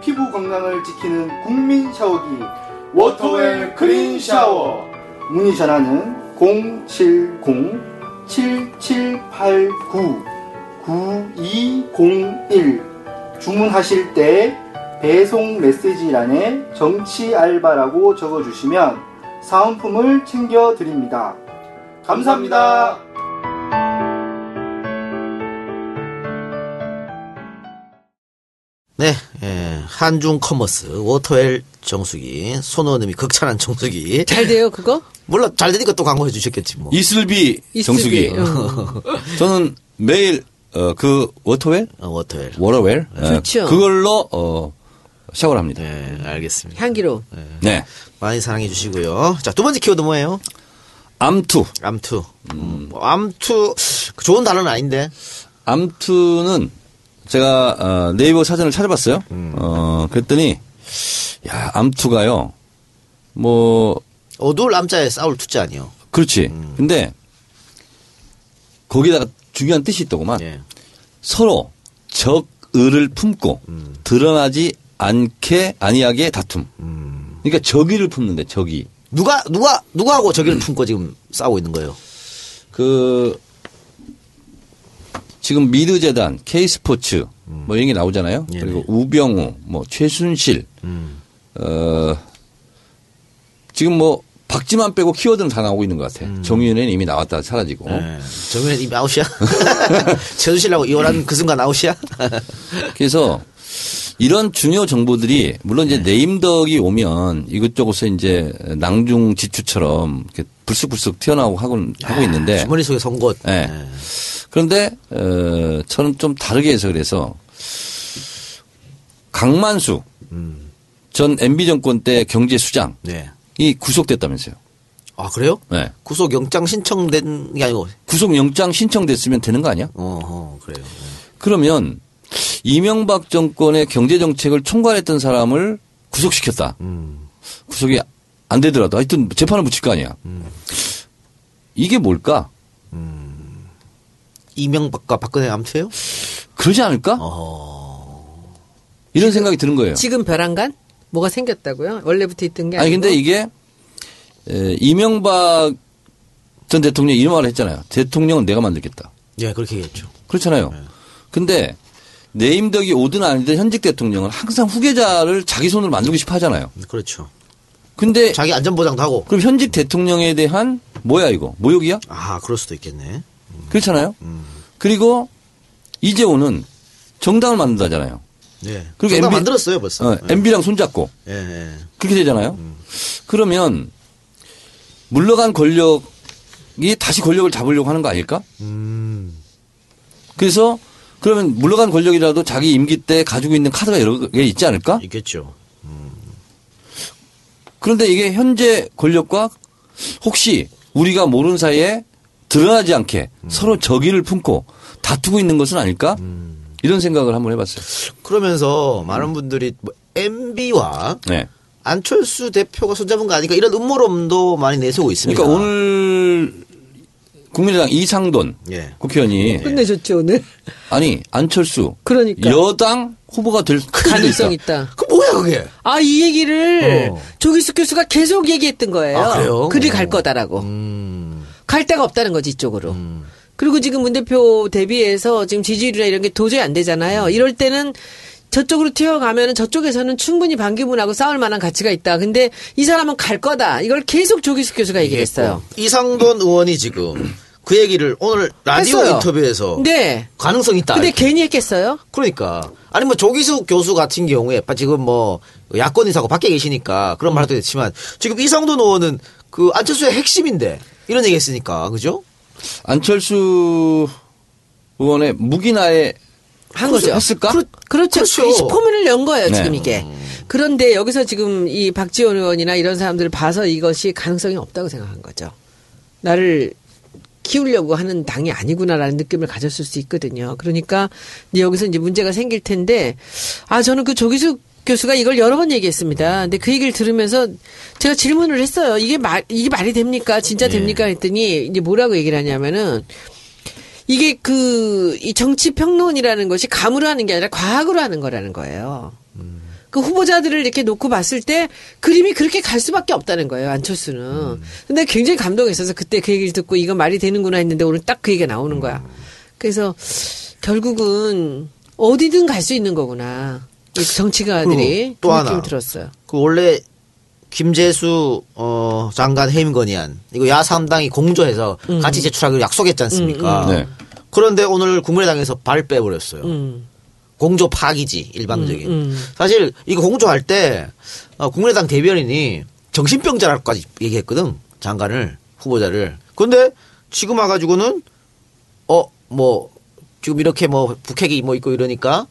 피부 건강을 지키는 국민 샤워기 워터웰 클린 샤워. 문의 전화는 070-7789-9201 주문하실 때 배송 메시지란에 정치 알바라고 적어주시면 사은품을 챙겨드립니다. 감사합니다. 네, 예, 한중 커머스 워터웰 정수기 손 의원님이 극찬한 정수기 잘 돼요 그거? 물론 잘 되니까 또 광고해 주셨겠지 뭐. 이슬비 정수기. 이슬비, 어. 저는 매일 어, 그 워터웰, 어, 워터웰. 워터웰, 좋죠. 예, 그걸로 어, 샤워를 합니다. 네, 알겠습니다. 향기로. 네. 많이 사랑해 주시고요. 자, 두 번째 키워드 뭐예요? 암투. 암투. 음, 뭐 암투 그 좋은 단어는 아닌데. 암투는 제가 어, 네이버 사전을 찾아봤어요. 음. 어, 그랬더니 야 암투가요. 뭐 어두울 암자에 싸울 투자 아니요. 그렇지. 음. 근데 거기다가 중요한 뜻이 있더구만. 예. 서로 적 의를 품고 음. 드러나지 않게 아니하게 다툼. 그러니까 적의를 품는데 적의. 누가 누가 누가 하고 저기를 음. 품고 지금 싸우고 있는 거예요. 그 지금 미르 재단, K스포츠 뭐 이런 게 나오잖아요. 네네. 그리고 우병우, 뭐 최순실, 음. 어 지금 뭐 박지만 빼고 키워드는 다 나오고 있는 것 같아. 정유현은 이미 나왔다 사라지고. 네. 정윤은 이미 아웃이야. 최순실하고 이혼한 그 순간 아웃이야. 그래서 이런 중요 정보들이 물론 이제 네임덕이 오면 이것저것에 이제 낭중 지추처럼 이렇게 불쑥불쑥 튀어나오고 하고, 하고 있는데 주머니 속에 송곳. 네. 네. 그런데 어, 저는 좀 다르게 해서 그래서 강만수 전 MB 정권 때 경제 수장이 네. 구속됐다면서요. 아 그래요? 네. 구속 영장 신청된 게 아니고. 구속 영장 신청됐으면 되는 거 아니야? 어, 그래요. 그러면 이명박 정권의 경제 정책을 총괄했던 사람을 구속시켰다. 음. 구속이 안 되더라도 하여튼 재판을 붙일 거 아니야. 이게 뭘까? 이명박과 박근혜 암투예요? 그러지 않을까? 어. 이런 생각이 드는 거예요. 지금 벼랑간? 뭐가 생겼다고요? 원래부터 있던 게 아니고. 아니 근데 이게 에, 이명박 전 대통령이 이런 말을 했잖아요. 대통령은 내가 만들겠다. 예, 그렇게 얘기했죠. 그렇잖아요. 근데 내임덕이 오든 아니든 현직 대통령은 항상 후계자를 자기 손으로 만들고 싶어 하잖아요. 그렇죠. 근데 자기 안전보장도 하고. 그럼 현직 대통령에 대한 뭐야 이거? 모욕이야? 아, 그럴 수도 있겠네. 그렇잖아요. 그리고 이재호는 정당을 만든다잖아요. 예. 그리고 정당 MB 만들었어요, 벌써. 어, MB랑 손잡고 예, 예. 그렇게 되잖아요. 그러면 물러간 권력이 다시 권력을 잡으려고 하는 거 아닐까? 음. 그래서 그러면 물러간 권력이라도 자기 임기 때 가지고 있는 카드가 여러 개 있지 않을까? 있겠죠. 그런데 이게 현재 권력과 혹시 우리가 모르는 사이에 드러나지 않게 서로 적의를 품고 다투고 있는 것은 아닐까? 이런 생각을 한번 해봤어요. 그러면서 많은 분들이 뭐 MB와 네. 안철수 대표가 손잡은 거 아닐까 이런 음모론도 많이 내세우고 있습니다. 그러니까 오늘 국민의당 이상돈 예. 국회의원이 끝내줬죠 오늘. 아니 안철수 그러니까. 여당 후보가 될 가능성 있다. 있다. 그 뭐야 그게? 아 이 얘기를 어. 조기숙 교수가 계속 얘기했던 거예요. 아, 그래요? 그리 어. 갈 거다라고. 음. 갈 데가 없다는 거지 이쪽으로. 그리고 지금 문 대표 대비해서 지금 지지율이나 이런 게 도저히 안 되잖아요. 이럴 때는 저쪽으로 튀어가면은 저쪽에서는 충분히 반기문하고 싸울 만한 가치가 있다. 근데 이 사람은 갈 거다. 이걸 계속 조기숙 교수가 얘기했어요. 이상돈 의원이 지금 그 얘기를 오늘 라디오 했어요. 인터뷰에서 네. 가능성 있다. 근데 이렇게. 괜히 했겠어요? 그러니까 아니 뭐 조기숙 교수 같은 경우에 지금 뭐 야권 인사고 밖에 계시니까 그런 말도 됐지만 지금 이상돈 의원은 그 안철수의 핵심인데 이런 얘기했으니까 그죠? 안철수 의원의 무기나에 한 거죠. 했을까? 그렇, 그렇 죠. 그렇죠. 포문을 연 거예요, 네. 지금 이게. 그런데 여기서 지금 이 박지원 의원이나 이런 사람들을 봐서 이것이 가능성이 없다고 생각한 거죠. 나를 키우려고 하는 당이 아니구나라는 느낌을 가졌을 수 있거든요. 그러니까 이제 여기서 이제 문제가 생길 텐데, 아, 저는 그 조기숙 교수가 이걸 여러 번 얘기했습니다. 근데 그 얘기를 들으면서 제가 질문을 했어요. 이게 말, 이게 말이 됩니까? 진짜 됩니까? 했더니 이제 뭐라고 얘기를 하냐면은 이게 그, 이 정치 평론이라는 것이 감으로 하는 게 아니라 과학으로 하는 거라는 거예요. 그 후보자들을 이렇게 놓고 봤을 때 그림이 그렇게 갈 수밖에 없다는 거예요, 안철수는. 근데 굉장히 감동했어서 그때 그 얘기를 듣고 이거 말이 되는구나 했는데 오늘 딱 그 얘기가 나오는 거야. 그래서 결국은 어디든 갈 수 있는 거구나. 이 정치가들이 또그 하나. 들었어요. 그 원래 김재수 어 장관 해임 건의안 이거 야 3당이 공조해서 같이 제출하기로 약속했지 않습니까? 음, 음. 네. 그런데 오늘 국민의당에서 발 빼버렸어요. 음. 공조 파기지 일방적인. 음, 음. 사실 이거 공조할 때 어, 국민의당 대변인이 정신병자라고까지 얘기했거든 장관을 후보자를. 근데 지금 와가지고는 어 뭐 지금 이렇게 뭐 북핵이 뭐 있고 이러니까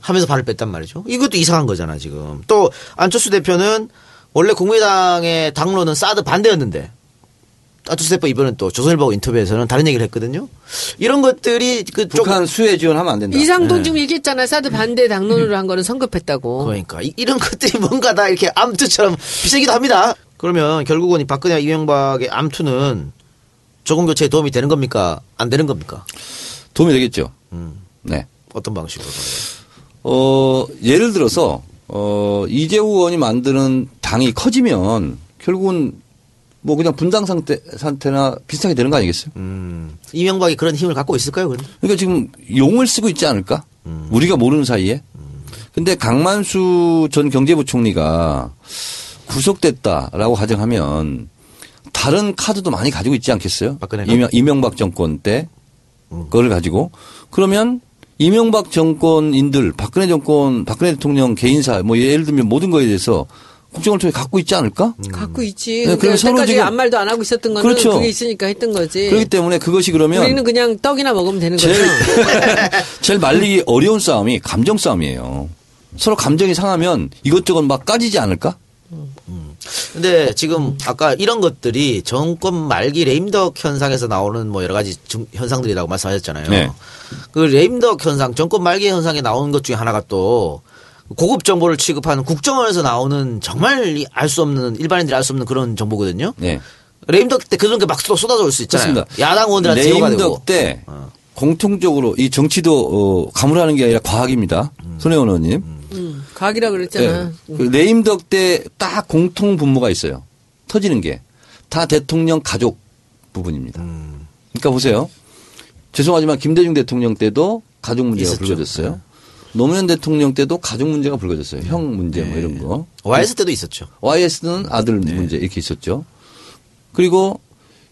하면서 발을 뺐단 말이죠. 이것도 이상한 거잖아 지금. 또 안철수 대표는 원래 국민의당의 당론은 사드 반대였는데 대표 이번엔 또 조선일보 인터뷰에서는 다른 얘기를 했거든요. 이런 것들이 그쪽 북한 수혜 지원하면 안 된다. 이상돈 네. 지금 얘기했잖아요. 사드 반대 당론으로 한 거는 성급했다고. 그러니까 이, 런 것들이 뭔가 다 이렇게 암투처럼 비슷하기도 합니다. 그러면 결국은 이 박근혜와 이명박의 암투는 조금 교체에 도움이 되는 겁니까? 안 되는 겁니까? 도움이 되겠죠. 음, 네. 어떤 방식으로? 어, 예를 들어서, 어, 이재호 의원이 만드는 당이 커지면 결국은 뭐 그냥 분당 상태, 상태나 비슷하게 되는 거 아니겠어요? 음, 이명박이 그런 힘을 갖고 있을까요? 그럼? 그러니까 지금 용을 쓰고 있지 않을까? 우리가 모르는 사이에. 근데 강만수 전 경제부총리가 구속됐다라고 가정하면 다른 카드도 많이 가지고 있지 않겠어요? 이명, 이명박 정권 때 그걸 가지고 그러면 이명박 정권인들 박근혜 정권 박근혜 대통령 개인사 뭐 예를 들면 모든 거에 대해서 국정을 통해 갖고 있지 않을까? 갖고 있지. 네, 그러니까 그럼 서로 지금- 아무 말도 안 하고 있었던 거는 그렇죠. 그게 있으니까 했던 거지. 그렇기 때문에 그것이 그러면 우리는 그냥 떡이나 먹으면 되는 거죠. 제일, 제일 말리기 어려운 싸움이 감정 싸움이에요. 서로 감정이 상하면 이것저것 막 까지지 않을까? 근데 지금 아까 이런 것들이 정권 말기 레임덕 현상에서 나오는 뭐 여러 가지 증- 현상들이라고 말씀하셨잖아요. 네. 그 레임덕 현상, 정권 말기 현상에 나오는 것 중에 하나가 또 고급 정보를 취급하는 국정원에서 나오는 정말 알 수 없는 일반인들이 알 수 없는 그런 정보거든요. 네. 레임덕 때 그런 게 막 쏟- 쏟아져 올 수 있잖아요. 그렇습니다. 야당 의원들한테 제보가 되고. 레임덕 때 어. 공통적으로 이 정치도 어, 가물하는 게 아니라 과학입니다. 손혜원 의원님. 음, 과학이라 그랬잖아. 네. 그 레임덕 때 딱 공통 분모가 있어요. 터지는 게. 다 대통령 가족 부분입니다. 음. 그러니까 보세요. 죄송하지만 김대중 대통령 때도 가족 문제가 있었죠. 불거졌어요. 노무현 대통령 때도 가족 문제가 불거졌어요. 형 문제 뭐 이런 거. YS 때도 있었죠. YS는 아들 문제 이렇게 있었죠. 그리고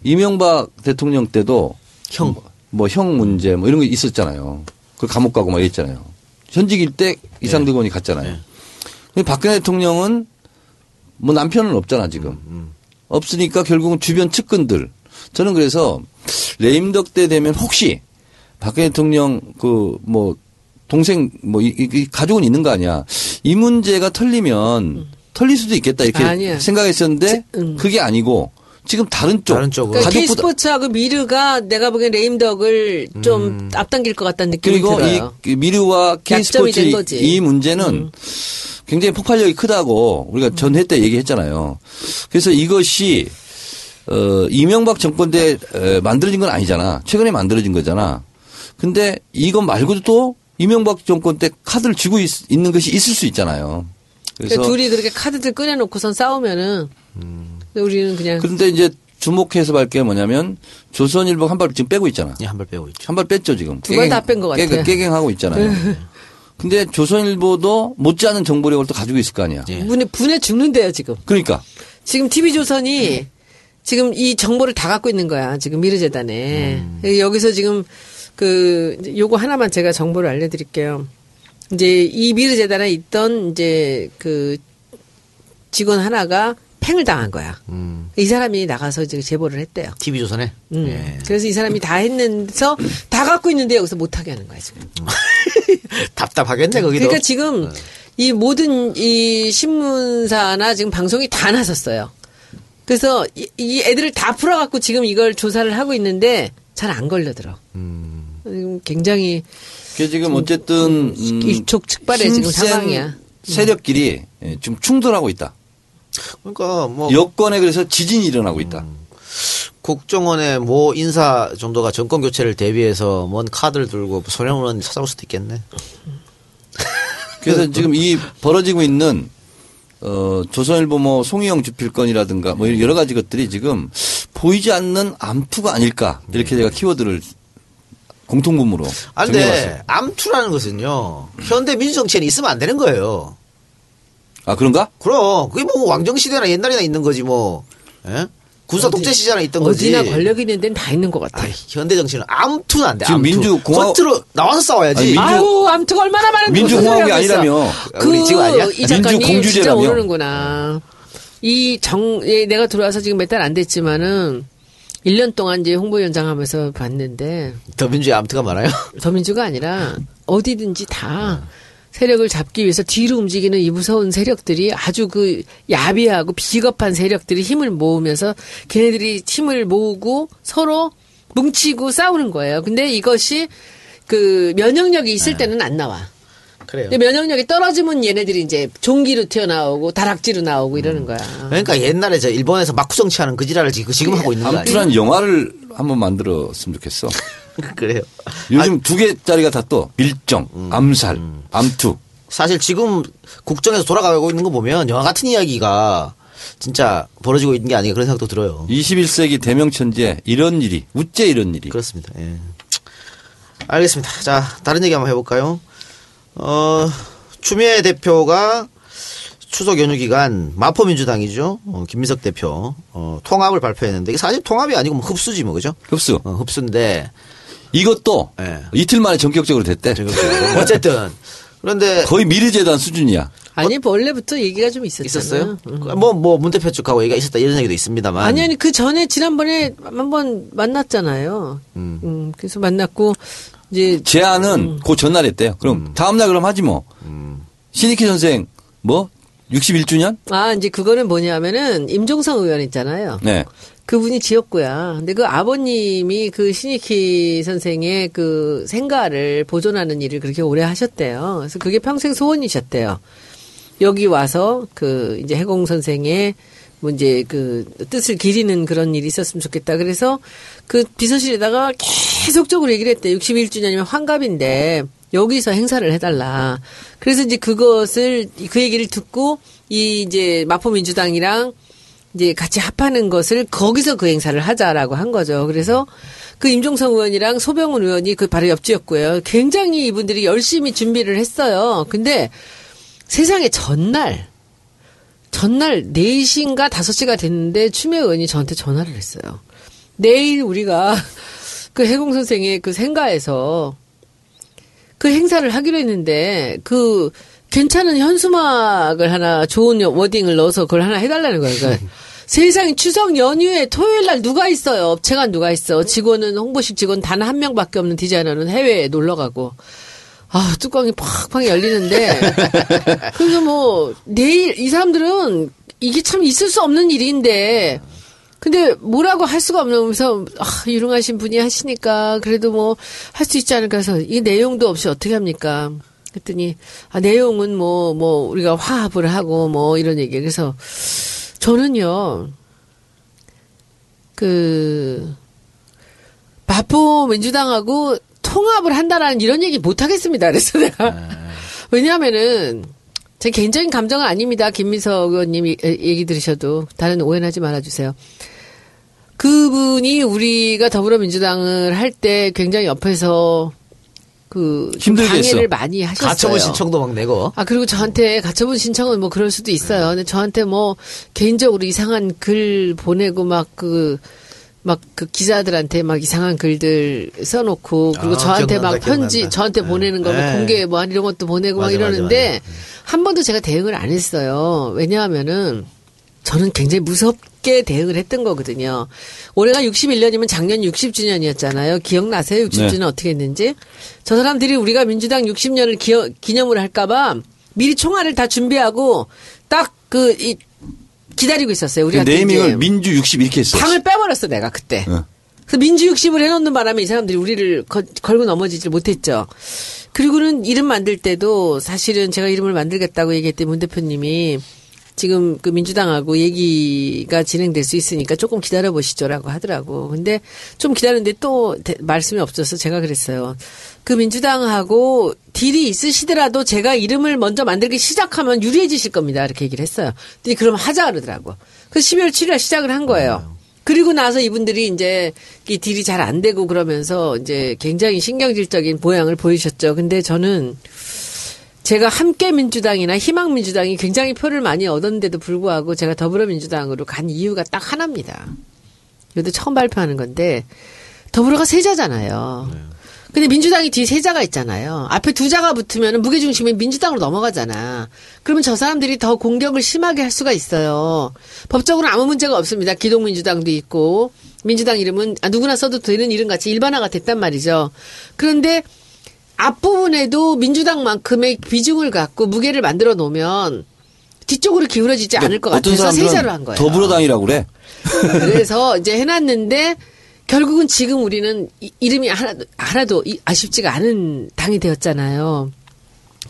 이명박 대통령 때도 형. 뭐 형 문제 뭐 이런 거 있었잖아요. 그 감옥 가고 막 이랬잖아요. 현직일 때 이상득 의원이 갔잖아요. 근데 박근혜 대통령은 뭐 남편은 없잖아 지금. 없으니까 결국은 주변 측근들. 저는 그래서 레임덕 때 되면 혹시 박근혜 대통령 그 뭐 동생 뭐 이, 이- 이 가족은 있는 거 아니야. 이 문제가 털리면 털릴 수도 있겠다 이렇게 아니야. 생각했었는데 음. 그게 아니고 지금 다른 쪽 다른 쪽으로. 그러니까 K스포츠하고 미르가 내가 보기엔 레임덕을 좀 음. 앞당길 것 같다는 느낌이 그리고 들어요. 이 미르와 K스포츠. 음. 이 문제는 굉장히 폭발력이 크다고 우리가 전회 때 얘기했잖아요. 그래서 이것이 어, 이명박 정권 때 에, 만들어진 건 아니잖아. 최근에 만들어진 거잖아. 근데 이거 말고도 또 이명박 정권 때 카드를 쥐고 있, 는 것이 있을 수 있잖아요. 그래서 그러니까 둘이 그렇게 카드들 꺼내놓고선 싸우면은 근데 우리는 그냥 그런데 이제 주목해서 볼게 뭐냐면 조선일보 한 발 지금 빼고 있잖아. 예, 한 발 빼고 있죠. 한 발 뺐죠 지금. 두 발 다 뺀 것 같아요. 네. 깨갱하고 있잖아요. 근데 조선일보도 못지않은 정보력을 또 가지고 있을 거 아니야. 예. 분해, 분해 죽는데요 지금. 그러니까 지금 TV조선이 지금 이 정보를 다 갖고 있는 거야. 지금 미르재단에. 여기서 지금 그 요거 하나만 제가 정보를 알려드릴게요. 이제 이 미르재단에 있던 이제 그 직원 하나가 팽을 당한 거야. 음. 이 사람이 나가서 이제 제보를 했대요. TV 조선에. 음. 예. 그래서 이 사람이 다 했는데서 다 갖고 있는데 여기서 못 하게 하는 거야 지금. 답답하겠네 거기도. 그러니까 지금 이 모든 이 신문사나 지금 방송이 다 나섰어요. 그래서 이, 이 애들을 다 풀어갖고 지금 이걸 조사를 하고 있는데 잘 안 걸려들어. 지금 굉장히 그게 지금 어쨌든 음, 일촉즉발의 지금 상황이야. 세력끼리 예, 지금 충돌하고 있다. 그러니까 뭐 여권에 그래서 지진이 일어나고 있다. 국정원의 모 인사 정도가 정권 교체를 대비해서 뭔 카드를 들고 소령은 찾아올 수도 있겠네. 그래서 지금 이 벌어지고 있는 어 조선일보 뭐 송희영 주필건이라든가 뭐 여러 가지 것들이 지금 보이지 않는 암투가 아닐까 이렇게 제가 키워드를 공통분모로 아. 근데 암투라는 것은요 현대 민주정치에는 있으면 안 되는 거예요. 아 그런가? 그럼 그게 뭐 왕정 시대나 옛날이나 있는 거지 뭐. 예? 군사 독재 시절에 있던 거지. 어디나 권력 있는 데는 다 있는 것 같아. 아이, 현대 정치는 암투는 안 돼. 지금 암투. 민주공화- 겉으로 나와서 싸워야지. 아니, 민주- 아유, 암투가 얼마나 많은데 민주공화국이 무슨 하고 있어. 아니라며. 그, 우리 지금 아니야? 이 작가님 진짜 민주공화제라며. 모르는구나. 이 정, 예, 내가 들어와서 지금 몇 달 안 됐지만은 1년 동안 이제 홍보위원장 하면서 봤는데 더민주의 암투가 많아요. 더민주가 아니라 어디든지 다 세력을 잡기 위해서 뒤로 움직이는 이 무서운 세력들이 아주 그 야비하고 비겁한 세력들이 힘을 모으면서 걔네들이 힘을 모으고 서로 뭉치고 싸우는 거예요. 근데 이것이 그 면역력이 있을 때는 안 나와. 그래요. 근데 면역력이 떨어지면 얘네들이 이제 종기로 튀어나오고 다락지로 나오고 이러는 거야. 그러니까 옛날에 저 일본에서 막구 정치하는 그 지랄을 지금 하고 있는 거 아니에요? 암투란 영화를 한번 만들었으면 좋겠어. 그래요. 요즘 두 개짜리가 다 또 밀정, 암살, 암투. 사실 지금 국정에서 돌아가고 있는 거 보면 영화 같은 이야기가 진짜 벌어지고 있는 게 아닌가 그런 생각도 들어요. 21세기 대명천지에 이런 일이 우째 이런 일이 그렇습니다. 예. 알겠습니다. 자, 다른 얘기 한번 해볼까요? 어, 추미애 대표가 추석 연휴 기간 마포 민주당이죠. 어, 김민석 대표 어, 통합을 발표했는데 이게 사실 통합이 아니고 뭐 흡수지 뭐 그죠? 흡수. 어, 흡수인데 이것도 예. 이틀 만에 전격적으로 됐대. 어쨌든 그런데 거의 미르재단 수준이야. 아니 원래부터 얘기가 좀 있었잖아요. 있었어요? 음. 뭐, 뭐, 문 대표 쪽하고 얘기가 있었다 이런 얘기도 있습니다만. 아니 아니 그 전에 지난번에 한번 만났잖아요. 음. 그래서 만났고 이제 제안은 그 전날 했대요. 그럼 다음 날 그럼 하지 뭐. 신익희 선생 뭐 61주년? 아 이제 그거는 뭐냐면은 임종성 의원 있잖아요. 네. 그분이 지었고야. 근데 그 아버님이 그 신익희 선생의 그 생가를 보존하는 일을 그렇게 오래 하셨대요. 그래서 그게 평생 소원이셨대요. 여기 와서 그 이제 해공 선생의 뭐 이제 그 뜻을 기리는 그런 일이 있었으면 좋겠다. 그래서 그 비서실에다가 계속적으로 얘기를 했대. 61주년이면 환갑인데 여기서 행사를 해달라. 그래서 이제 그것을 그 얘기를 듣고 이 이제 마포민주당이랑 이제 같이 합하는 것을 거기서 그 행사를 하자라고 한 거죠. 그래서 그 임종성 의원이랑 소병훈 의원이 그 바로 옆집이었고요. 굉장히 이분들이 열심히 준비를 했어요. 근데 세상에 전날 전날 4시인가 5시가 됐는데 추미애 의원이 저한테 전화를 했어요. 내일 우리가 그 해공 선생의 그 생가에서 그 행사를 하기로 했는데 그 괜찮은 현수막을 하나 좋은 워딩을 넣어서 그걸 하나 해달라는 거예요. 그러니까 세상에 추석 연휴에 토요일 날 누가 있어요? 업체가 누가 있어? 직원은 홍보실 직원 단 한 명밖에 없는 디자이너는 해외에 놀러 가고. 아, 뚜껑이 팍팍 열리는데. 그래서 뭐, 내일, 이 사람들은 이게 참 있을 수 없는 일인데, 근데 뭐라고 할 수가 없으면서, 아, 유능하신 분이 하시니까, 그래도 뭐, 할 수 있지 않을까 해서, 이 내용도 없이 어떻게 합니까? 그랬더니, 아, 내용은 뭐, 뭐, 우리가 화합을 하고, 뭐, 이런 얘기. 그래서, 저는요, 그 마포 민주당하고 통합을 한다라는 이런 얘기 못 하겠습니다. 그래서 내가 왜냐하면은 제 개인적인 감정은 아닙니다. 김미석 의원님 이- 얘기 들으셔도 다른 오해는 하지 말아주세요. 그분이 우리가 더불어민주당을 할 때 굉장히 옆에서 그 했어. 많이 하셨어요. 가처분 신청도 막 내고. 아 그리고 저한테 가처분 신청은 뭐 그럴 수도 있어요. 근데 저한테 뭐 개인적으로 이상한 글 보내고 막 그 막그 기자들한테 막 이상한 글들 써놓고 그리고 아, 저한테 기억난다, 막 편지 기억난다. 저한테 네. 보내는 거뭐 네. 공개 뭐 이런 것도 보내고 막 맞아, 맞아, 이러는데 한 번도 제가 대응을 안 했어요. 왜냐하면은 저는 굉장히 무섭 게 대응을 했던 거거든요. 올해가 61년이면 작년 60주년이었잖아요. 기억나세요? 60주년 네. 어떻게 했는지? 저 사람들이 우리가 민주당 60년을 기어, 기념을 할까봐 미리 총알을 다 준비하고 딱 그, 이, 기다리고 있었어요. 그 우리한테. 네이밍을. 민주 60 이렇게 했어. 방을 빼버렸어, 내가 그때. 어. 그래서 민주 60을 해놓는 바람에 이 사람들이 우리를 거- 걸고 넘어지질 못했죠. 그리고는 이름 만들 때도 사실은 제가 이름을 만들겠다고 얘기했더니 문 대표님이 지금 그 민주당하고 얘기가 진행될 수 있으니까 조금 기다려 보시죠라고 하더라고. 근데 좀 기다렸는데 또 대- 말씀이 없어서 제가 그랬어요. 그 민주당하고 딜이 있으시더라도 제가 이름을 먼저 만들기 시작하면 유리해지실 겁니다. 이렇게 얘기를 했어요. 근데 그럼 하자 그러더라고. 그래서 12월 7일 시작을 한 거예요. 그리고 나서 이분들이 이제 이 딜이 잘 안 되고 그러면서 이제 굉장히 신경질적인 모양을 보이셨죠. 근데 저는 제가 함께 민주당이나 희망 민주당이 굉장히 표를 많이 얻었는데도 불구하고 제가 더불어민주당으로 간 이유가 딱 하나입니다. 이것도 처음 발표하는 건데 더불어가 세자잖아요. 근데 민주당이 뒤에 세자가 있잖아요. 앞에 두 자가 붙으면 무게중심이 민주당으로 넘어가잖아. 그러면 저 사람들이 더 공격을 심하게 할 수가 있어요. 법적으로 아무 문제가 없습니다. 기동민주당도 있고 민주당 이름은 아, 누구나 써도 되는 이름 같이 일반화가 됐단 말이죠. 그런데 앞부분에도 민주당만큼의 비중을 갖고 무게를 만들어 놓으면 뒤쪽으로 기울어지지 않을 것 같아서 세자로 한 거예요. 더불어당이라고 그래. 그래서 이제 해놨는데 결국은 지금 우리는 이- 이름이 하나도 하나도 이- 아쉽지가 않은 당이 되었잖아요.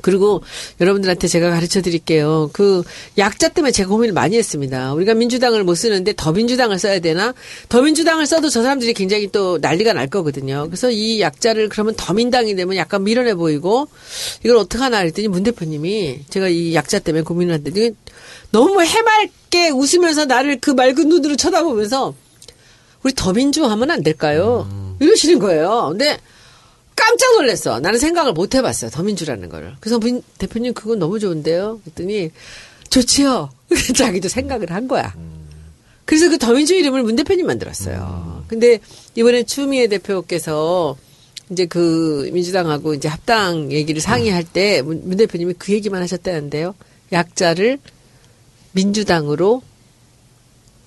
그리고 여러분들한테 제가 가르쳐 드릴게요. 그 약자 때문에 제가 고민을 많이 했습니다. 우리가 민주당을 못 쓰는데 더민주당을 써야 되나? 더민주당을 써도 저 사람들이 굉장히 또 난리가 날 거거든요. 그래서 이 약자를 그러면 더민당이 되면 약간 밀어내 보이고 이걸 어떡하나 그랬더니 문 대표님이 제가 이 약자 때문에 고민을 했더니 너무 해맑게 웃으면서 나를 그 맑은 눈으로 쳐다보면서 우리 더민주 하면 안 될까요? 이러시는 거예요. 근데 깜짝 놀랐어. 나는 생각을 못 해봤어요. 더민주라는 거를. 그래서 문 대표님 그건 너무 좋은데요. 그랬더니 좋지요. 자기도 생각을 한 거야. 그래서 그 더민주 이름을 문 대표님 만들었어요. 근데 이번에 추미애 대표께서 이제 그 민주당하고 이제 합당 얘기를 상의할 때 문 대표님이 그 얘기만 하셨다는데요. 약자를 민주당으로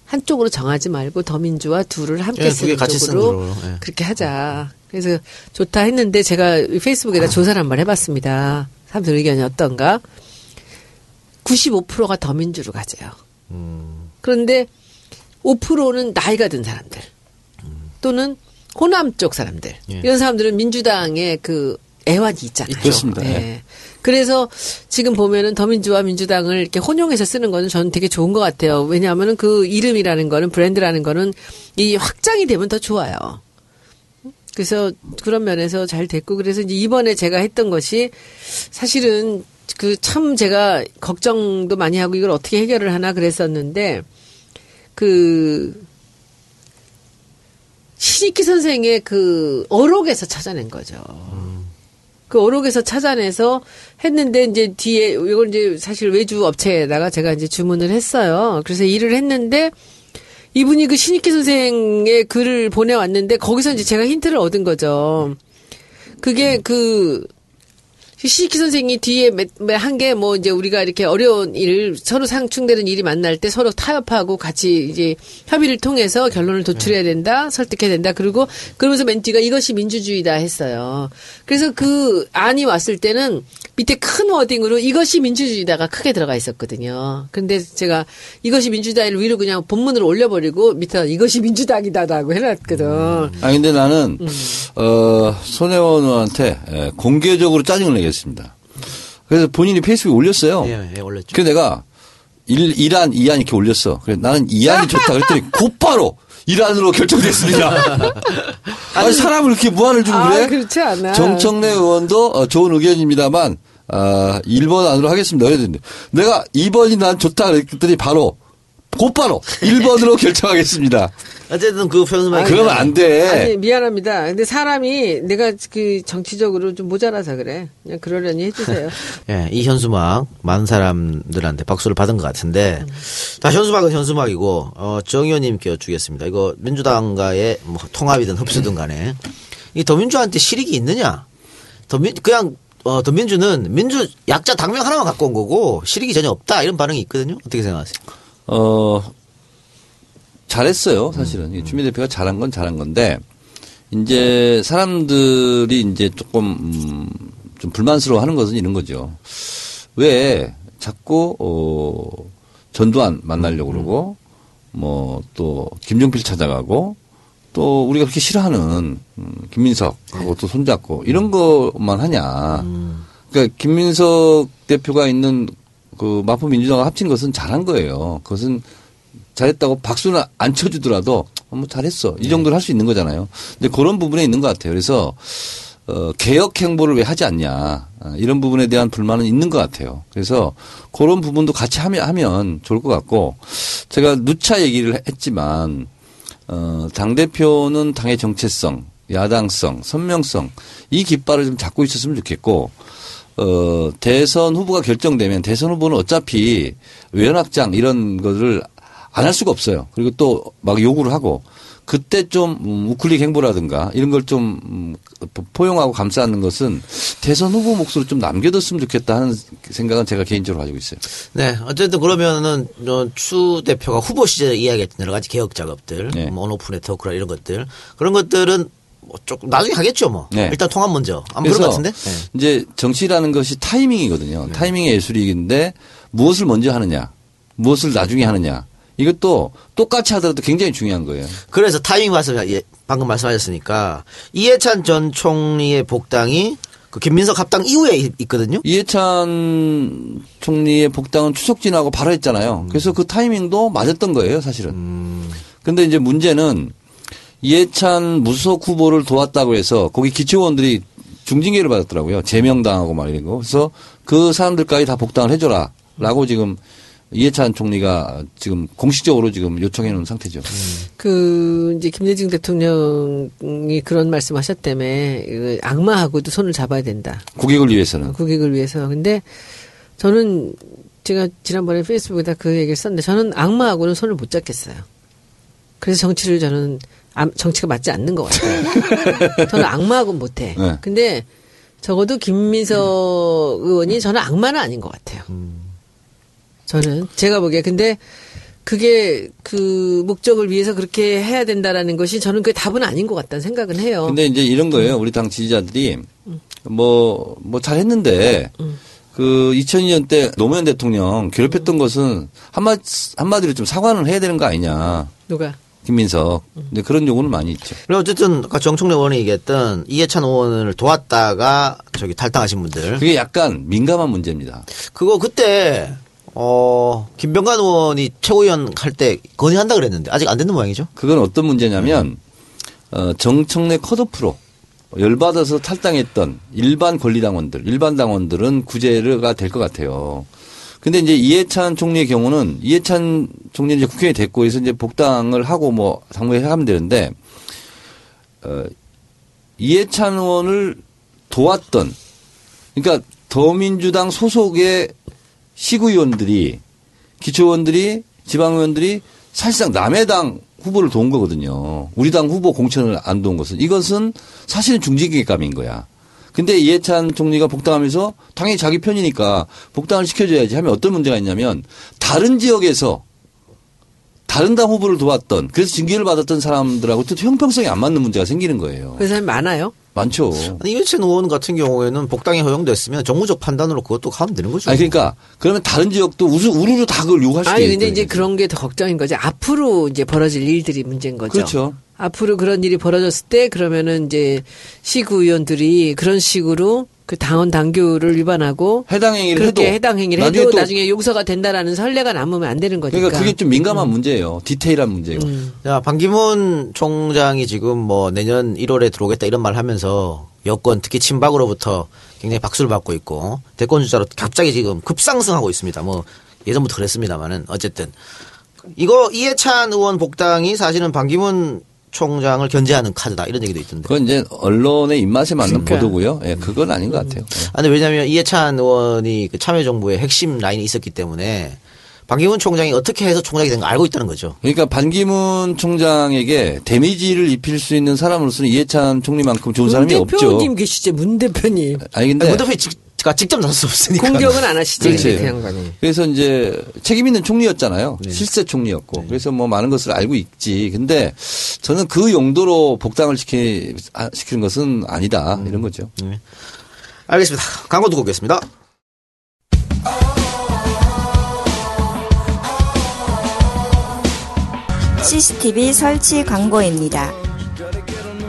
한쪽으로 정하지 말고 더민주와 둘을 함께 예, 쓰는 쪽으로 예. 그렇게 하자. 그래서 좋다 했는데 제가 페이스북에다 조사를 한번 해봤습니다. 사람들 의견이 어떤가? 95%가 더민주로 가져요. 그런데 5%는 나이가 든 사람들 또는 호남 쪽 사람들 예. 이런 사람들은 민주당의 그 애환이 있잖아요. 그렇습니다. 예. 예. 그래서 지금 보면은 더민주와 민주당을 이렇게 혼용해서 쓰는 거는 저는 되게 좋은 것 같아요. 왜냐하면은 그 이름이라는 거는 브랜드라는 거는 이 확장이 되면 더 좋아요. 그래서 그런 면에서 잘 됐고 그래서 이제 이번에 제가 했던 것이 사실은 그 참 제가 걱정도 많이 하고 이걸 어떻게 해결을 하나 그랬었는데 그 신익기 선생의 그 어록에서 찾아낸 거죠. 그 어록에서 찾아내서 했는데 이제 뒤에 이걸 이제 사실 외주 업체에다가 제가 이제 주문을 했어요. 그래서 일을 했는데 이분이 그 신익기 선생의 글을 보내왔는데 거기서 이제 제가 힌트를 얻은 거죠. 그게 그 신익기 선생이 뒤에 한 게 뭐 이제 우리가 이렇게 어려운 일 서로 상충되는 일이 만날 때 서로 타협하고 같이 이제 협의를 통해서 결론을 도출해야 된다 설득해야 된다 그리고 그러면서 맨 뒤가 이것이 민주주의다 했어요. 그래서 그 안이 왔을 때는 밑에 큰 워딩으로 이것이 민주주의다가 크게 들어가 있었거든요. 근데 제가 이것이 민주주의를 위로 그냥 본문으로 올려버리고 밑에 이것이 민주당이다라고 해놨거든. 아 근데 나는 음. 어 손혜원 의원한테 예, 공개적으로 짜증을 내겠 습니다. 그래서 본인이 페이스북에 올렸어요. 예, 예, 올렸죠. 그래서 내가 일, 1안, 2안 이렇게 올렸어. 그래 나는 2안이 좋다 그랬더니 곧바로 일환으로 결정됐습니다. 아니 사람을 이렇게 무한을 주고 아, 그래? 그렇지 않아. 정청래 의원도 어, 좋은 의견입니다만 아, 1번 안으로 하겠습니다. 그랬는데 내가 2번이 난 좋다 그랬더니 바로 곧바로 1번으로 결정하겠습니다. 어쨌든 그 표현만 그러면 안 돼. 아니 미안합니다. 근데 사람이 내가 그 정치적으로 좀 모자라서 그래. 그냥 그러려니 해주세요. 예, 이 현수막 많은 사람들한테 박수를 받은 것 같은데 다 현수막은 현수막이고 어, 정 의원님께 여쭈겠습니다. 이거 민주당과의 뭐 통합이든 흡수든 간에 이 더민주한테 실익이 있느냐? 더민 그냥 어, 더민주는 민주 약자 당명 하나만 갖고 온 거고 실익이 전혀 없다 이런 반응이 있거든요. 어떻게 생각하세요? 어, 잘했어요, 사실은. 이 추미애 대표가 잘한 건 잘한 건데, 이제 사람들이 이제 조금, 음, 좀 불만스러워 하는 것은 이런 거죠. 왜 자꾸, 어, 전두환 만나려고 그러고, 뭐, 또, 김종필 찾아가고, 또 우리가 그렇게 싫어하는, 음, 김민석하고 또 손잡고, 이런 것만 하냐. 그러니까 김민석 대표가 있는 그 마포 민주당과 합친 것은 잘한 거예요. 그것은 잘했다고 박수는 안 쳐주더라도 어, 뭐 잘했어 이 정도를 할 수 있는 거잖아요. 근데 그런 부분에 있는 것 같아요. 그래서 어, 개혁 행보를 왜 하지 않냐 어, 이런 부분에 대한 불만은 있는 것 같아요. 그래서 그런 부분도 같이 하면 하면 좋을 것 같고 제가 누차 얘기를 했지만 어, 당 대표는 당의 정체성, 야당성, 선명성 이 깃발을 좀 잡고 있었으면 좋겠고 어, 대선 후보가 결정되면 대선 후보는 어차피 외연확장 이런 거를 안할 수가 없어요. 그리고 또 막 요구를 하고 그때 좀 음, 우클릭 행보라든가 이런 걸좀 음, 포용하고 감싸는 것은 대선 후보 몫으로 좀 남겨뒀으면 좋겠다 하는 생각은 제가 개인적으로 가지고 있어요. 네, 어쨌든 그러면은 어, 추 대표가 후보 시절에 이야기했던 여러 가지 개혁 작업들, 네. 뭐 온오프 네트워크라 이런 것들 그런 것들은 뭐 조금 나중에 하겠죠, 뭐. 네. 일단 통합 먼저. 아마 그럴 것 같은데. 네. 이제 정치라는 것이 타이밍이거든요. 타이밍의 예술이긴데 무엇을 먼저 하느냐, 무엇을 나중에 하느냐. 이것도 똑같이 하더라도 굉장히 중요한 거예요. 그래서 타이밍 말씀 예, 방금 말씀하셨으니까 이해찬 전 총리의 복당이 그 김민석 합당 이후에 있- 있거든요. 이해찬 총리의 복당은 추석 지나고 바로 했잖아요. 그래서 그 타이밍도 맞았던 거예요, 사실은. 근데 이제 문제는 이해찬 무소속 후보를 도왔다고 해서 거기 기초원들이 중징계를 받았더라고요. 제명당하고 막 이런 거. 그래서 그 사람들까지 다 복당을 해줘라. 라고 지금 이해찬 총리가 지금 공식적으로 지금 요청해 놓은 상태죠. 그 이제 김대중 대통령이 그런 말씀하셨다며 그 악마하고도 손을 잡아야 된다. 국익을 위해서는. 국익을 위해서. 근데 저는 제가 지난번에 페이스북에다 그 얘기를 썼는데 저는 악마하고는 손을 못 잡겠어요. 그래서 정치를 저는 암- 정치가 맞지 않는 것 같아요. 저는 악마하고는 못해. 네. 근데 적어도 김민석 의원이 저는 악마는 아닌 것 같아요. 저는 제가 보기에 근데 그게 그 목적을 위해서 그렇게 해야 된다라는 것이 저는 그게 답은 아닌 것 같다는 생각은 해요. 근데 이제 이런 거예요. 우리 당 지지자들이 뭐, 뭐 잘했는데 그 2002년 때 노무현 대통령 괴롭혔던 것은 한마, 한마디로 좀 사과는 해야 되는 거 아니냐. 누가? 김민석. 근데 그런 요구는 많이 있죠. 그리고 어쨌든 아까 정청래 의원이 얘기했던 이해찬 의원을 도왔다가 저기 탈당하신 분들 그게 약간 민감한 문제입니다. 그거 그때 어 김병관 의원이 최고위원 할 때 건의한다 그랬는데 아직 안 됐는 모양이죠. 그건 어떤 문제냐면 어, 정청래 컷오프로 열받아서 탈당했던 일반 권리당원들, 일반 당원들은 구제가 될 것 같아요. 근데 이제 이해찬 총리의 경우는 이해찬 총리 이제 국회에 됐고 해서 이제 복당을 하고 뭐 당무에 해가면 되는데 어, 이해찬 의원을 도왔던 그러니까 더민주당 소속의 시구의원들이 기초의원들이 지방의원들이 사실상 남의 당 후보를 도운 거거든요. 우리 당 후보 공천을 안 도운 것은 이것은 사실은 중징계감인 거야. 근데 이해찬 총리가 복당하면서 당연히 자기 편이니까 복당을 시켜줘야지 하면 어떤 문제가 있냐면 다른 지역에서 다른 당 후보를 도왔던 그래서 징계를 받았던 사람들하고 또 형평성이 안 맞는 문제가 생기는 거예요. 그 사람이 많아요? 많죠. 아니, 이해찬 의원 같은 경우에는 복당이 허용됐으면 정무적 판단으로 그것도 가면 되는 거죠. 아니 그러니까 그러면 다른 지역도 우수 우르르 다 그걸 요구할 수도 아니 있는 근데 이제. 그런 게 더 걱정인 거죠. 앞으로 이제 벌어질 일들이 문제인 거죠. 그렇죠. 앞으로 그런 일이 벌어졌을 때 그러면은 이제 시구 의원들이 그런 식으로 그 당원 당규를 위반하고 해당 행위를 해도 그렇게 해당 행위를 나중에 해도 또 나중에 용서가 된다라는 선례가 남으면 안 되는 거니까. 그러니까 그게 좀 민감한 문제예요. 디테일한 문제예요. 음. 자, 반기문 총장이 지금 뭐 내년 1월에 들어오겠다 이런 말 하면서 여권 특히 친박으로부터 굉장히 박수를 받고 있고 대권 주자로 갑자기 지금 급상승하고 있습니다. 뭐 예전부터 그랬습니다만은 어쨌든 이거 이해찬 의원 복당이 사실은 반기문 총장을 견제하는 카드다 이런 얘기도 있던데. 그건 이제 언론의 입맛에 맞는 그러니까. 보도고요. 예, 그건 아닌 것 같아요. 예. 아, 근데 왜냐하면 이해찬 의원이 그 참여정부의 핵심 라인이 있었기 때문에 반기문 총장이 어떻게 해서 총장이 된거 알고 있다는 거죠. 그러니까 반기문 총장에게 데미지를 입힐 수 있는 사람으로서는 이해찬 총리만큼 좋은 문 사람이 없죠. 대표님 계시죠, 문 대표님. 아니 근데 문 대표 가 직접 나설 수 없으니까. 공격은 안 하시죠, 그렇지. 그 양반이. 그래서 이제 책임 있는 총리였잖아요. 네. 실세 총리였고. 그래서 뭐 많은 것을 알고 있지. 근데 저는 그 용도로 복당을 시키, 아, 시키는 것은 아니다. 음. 이런 거죠. 알겠습니다. 광고 듣고 오겠습니다. CCTV 설치 광고입니다.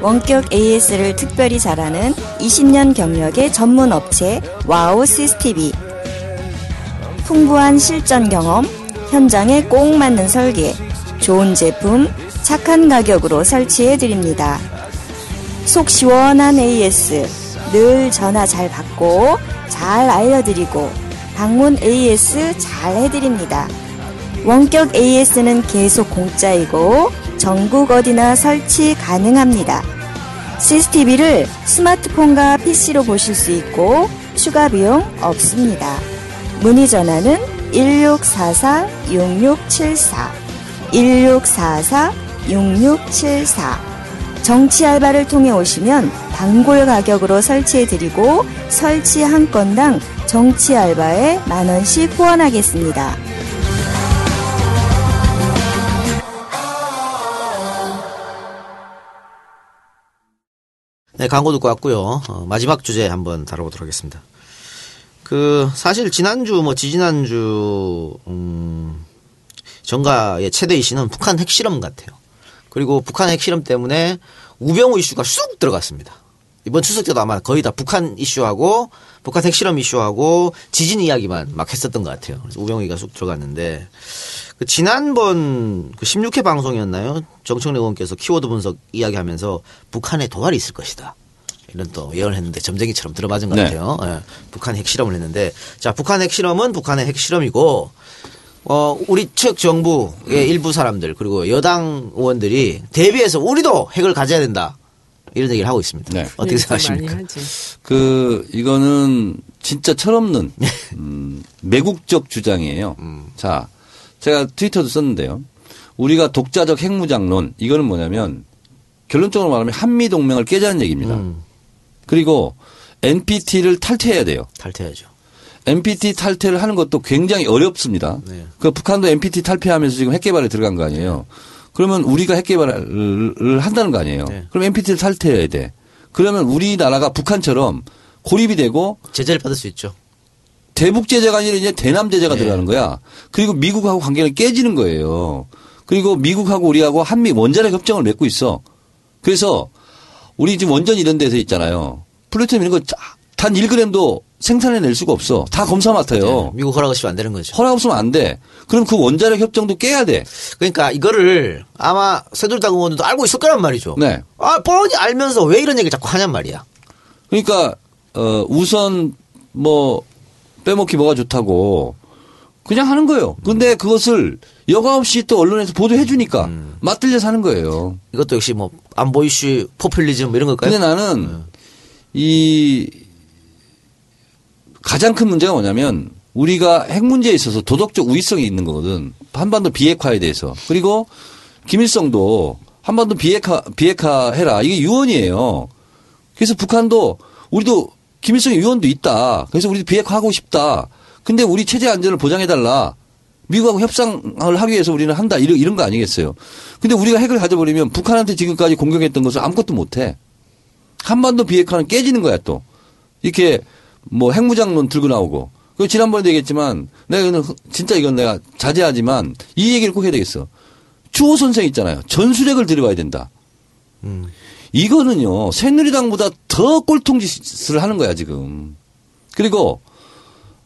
원격 AS를 특별히 잘하는 20년 경력의 전문 업체 와우 CCTV. 풍부한 실전 경험, 현장에 꼭 맞는 설계, 좋은 제품, 착한 가격으로 설치해 드립니다. 속 시원한 AS, 늘 전화 잘 받고, 잘 알려드리고, 방문 AS 잘 해드립니다. 원격 AS는 계속 공짜이고 전국 어디나 설치 가능합니다. CCTV를 스마트폰과 PC로 보실 수 있고 추가 비용 없습니다. 문의 전화는 1644-6674 1644-6674 정치 알바를 통해 오시면 단골 가격으로 설치해드리고 설치 한 건당 정치 알바에 만원씩 후원하겠습니다. 네, 광고 듣고 왔고요. 어, 마지막 주제 한번 다뤄보도록 하겠습니다. 그 사실 지난주 뭐 지지난주 음, 정가의 최대 이슈는 북한 핵실험 같아요. 그리고 북한 핵실험 때문에 우병우 이슈가 쑥 들어갔습니다. 이번 추석 때도 아마 거의 다 북한 이슈하고 북한 핵실험 이슈하고 지진 이야기만 막 했었던 것 같아요. 그래서 우병우가 쑥 들어갔는데 그 지난번 그 16회 방송이었나요? 정청래 의원께서 키워드 분석 이야기하면서 북한에 도발이 있을 것이다. 이런 또 예언을 했는데 점쟁이처럼 들어맞은 것 네. 같아요. 예. 북한 핵실험을 했는데 자 북한 핵실험은 북한의 핵실험이고 어 우리 측 정부의 일부 사람들 그리고 여당 의원들이 대비해서 우리도 핵을 가져야 된다 이런 얘기를 하고 있습니다. 네. 어떻게 좀 생각하십니까? 그 이거는 진짜 철없는 음, 매국적 주장이에요. 자, 제가 트위터도 썼는데요. 우리가 독자적 핵무장론 이거는 뭐냐면 결론적으로 말하면 한미 동맹을 깨자는 얘기입니다. 음, 그리고 NPT를 탈퇴해야 돼요. 탈퇴하죠. NPT 탈퇴를 하는 것도 굉장히 어렵습니다. 네. 그 북한도 NPT 탈퇴하면서 지금 핵 개발에 들어간 거 아니에요. 그러면 우리가 핵 개발을 한다는 거 아니에요. 네. 그럼 NPT를 탈퇴해야 돼. 그러면 우리나라가 북한처럼 고립이 되고 제재를 받을 수 있죠. 대북 제재가 아니라 이제 대남 제재가 네. 들어가는 거야. 그리고 미국하고 관계는 깨지는 거예요. 그리고 미국하고 우리하고 한미 원자력 협정을 맺고 있어. 그래서 우리 지금 원전 이런 데서 있잖아요. 플루토늄 이런 거단 1g도 생산해낼 수가 없어. 다 검사 맡아요. 네, 미국 허락 없이 안 되는 거죠. 허락 없으면 안 돼. 그럼 그 원자력 협정도 깨야 돼. 그러니까 이거를 아마 새누리당 의원들도 알고 있을 거란 말이죠. 네. 아, 뻔히 알면서 왜 이런 얘기 자꾸 하냔 말이야. 그러니까 어 우선 뭐 빼먹기 뭐가 좋다고 그냥 하는 거예요. 근데 그것을 여과 없이 또 언론에서 보도해 주니까 맞들려서 하는 거예요. 이것도 역시 뭐 안보 이슈, 포퓰리즘 뭐 이런 걸까요? 근데 나는 이 가장 큰 문제가 뭐냐면 우리가 핵 문제에 있어서 도덕적 우위성이 있는 거거든. 한반도 비핵화에 대해서. 그리고 김일성도 한반도 비핵화 비핵화 해라. 이게 유언이에요. 그래서 북한도 우리도 김일성의 유언도 있다. 그래서 우리도 비핵화하고 싶다. 근데 우리 체제 안전을 보장해 달라. 미국하고 협상을 하기 위해서 우리는 한다. 이런, 이런 거 아니겠어요. 근데 우리가 핵을 가져버리면 북한한테 지금까지 공격했던 것을 아무것도 못 해. 한반도 비핵화는 깨지는 거야 또. 이렇게 뭐 핵무장론 들고 나오고. 그 지난번에도 얘기했지만 내가 이거는 진짜 이건 내가 자제하지만 이 얘기를 꼭 해야 되겠어. 추호 선생 있잖아요. 전술핵을 들여와야 된다. 이거는요, 새누리당보다 더 꼴통 짓을 하는 거야, 지금. 그리고,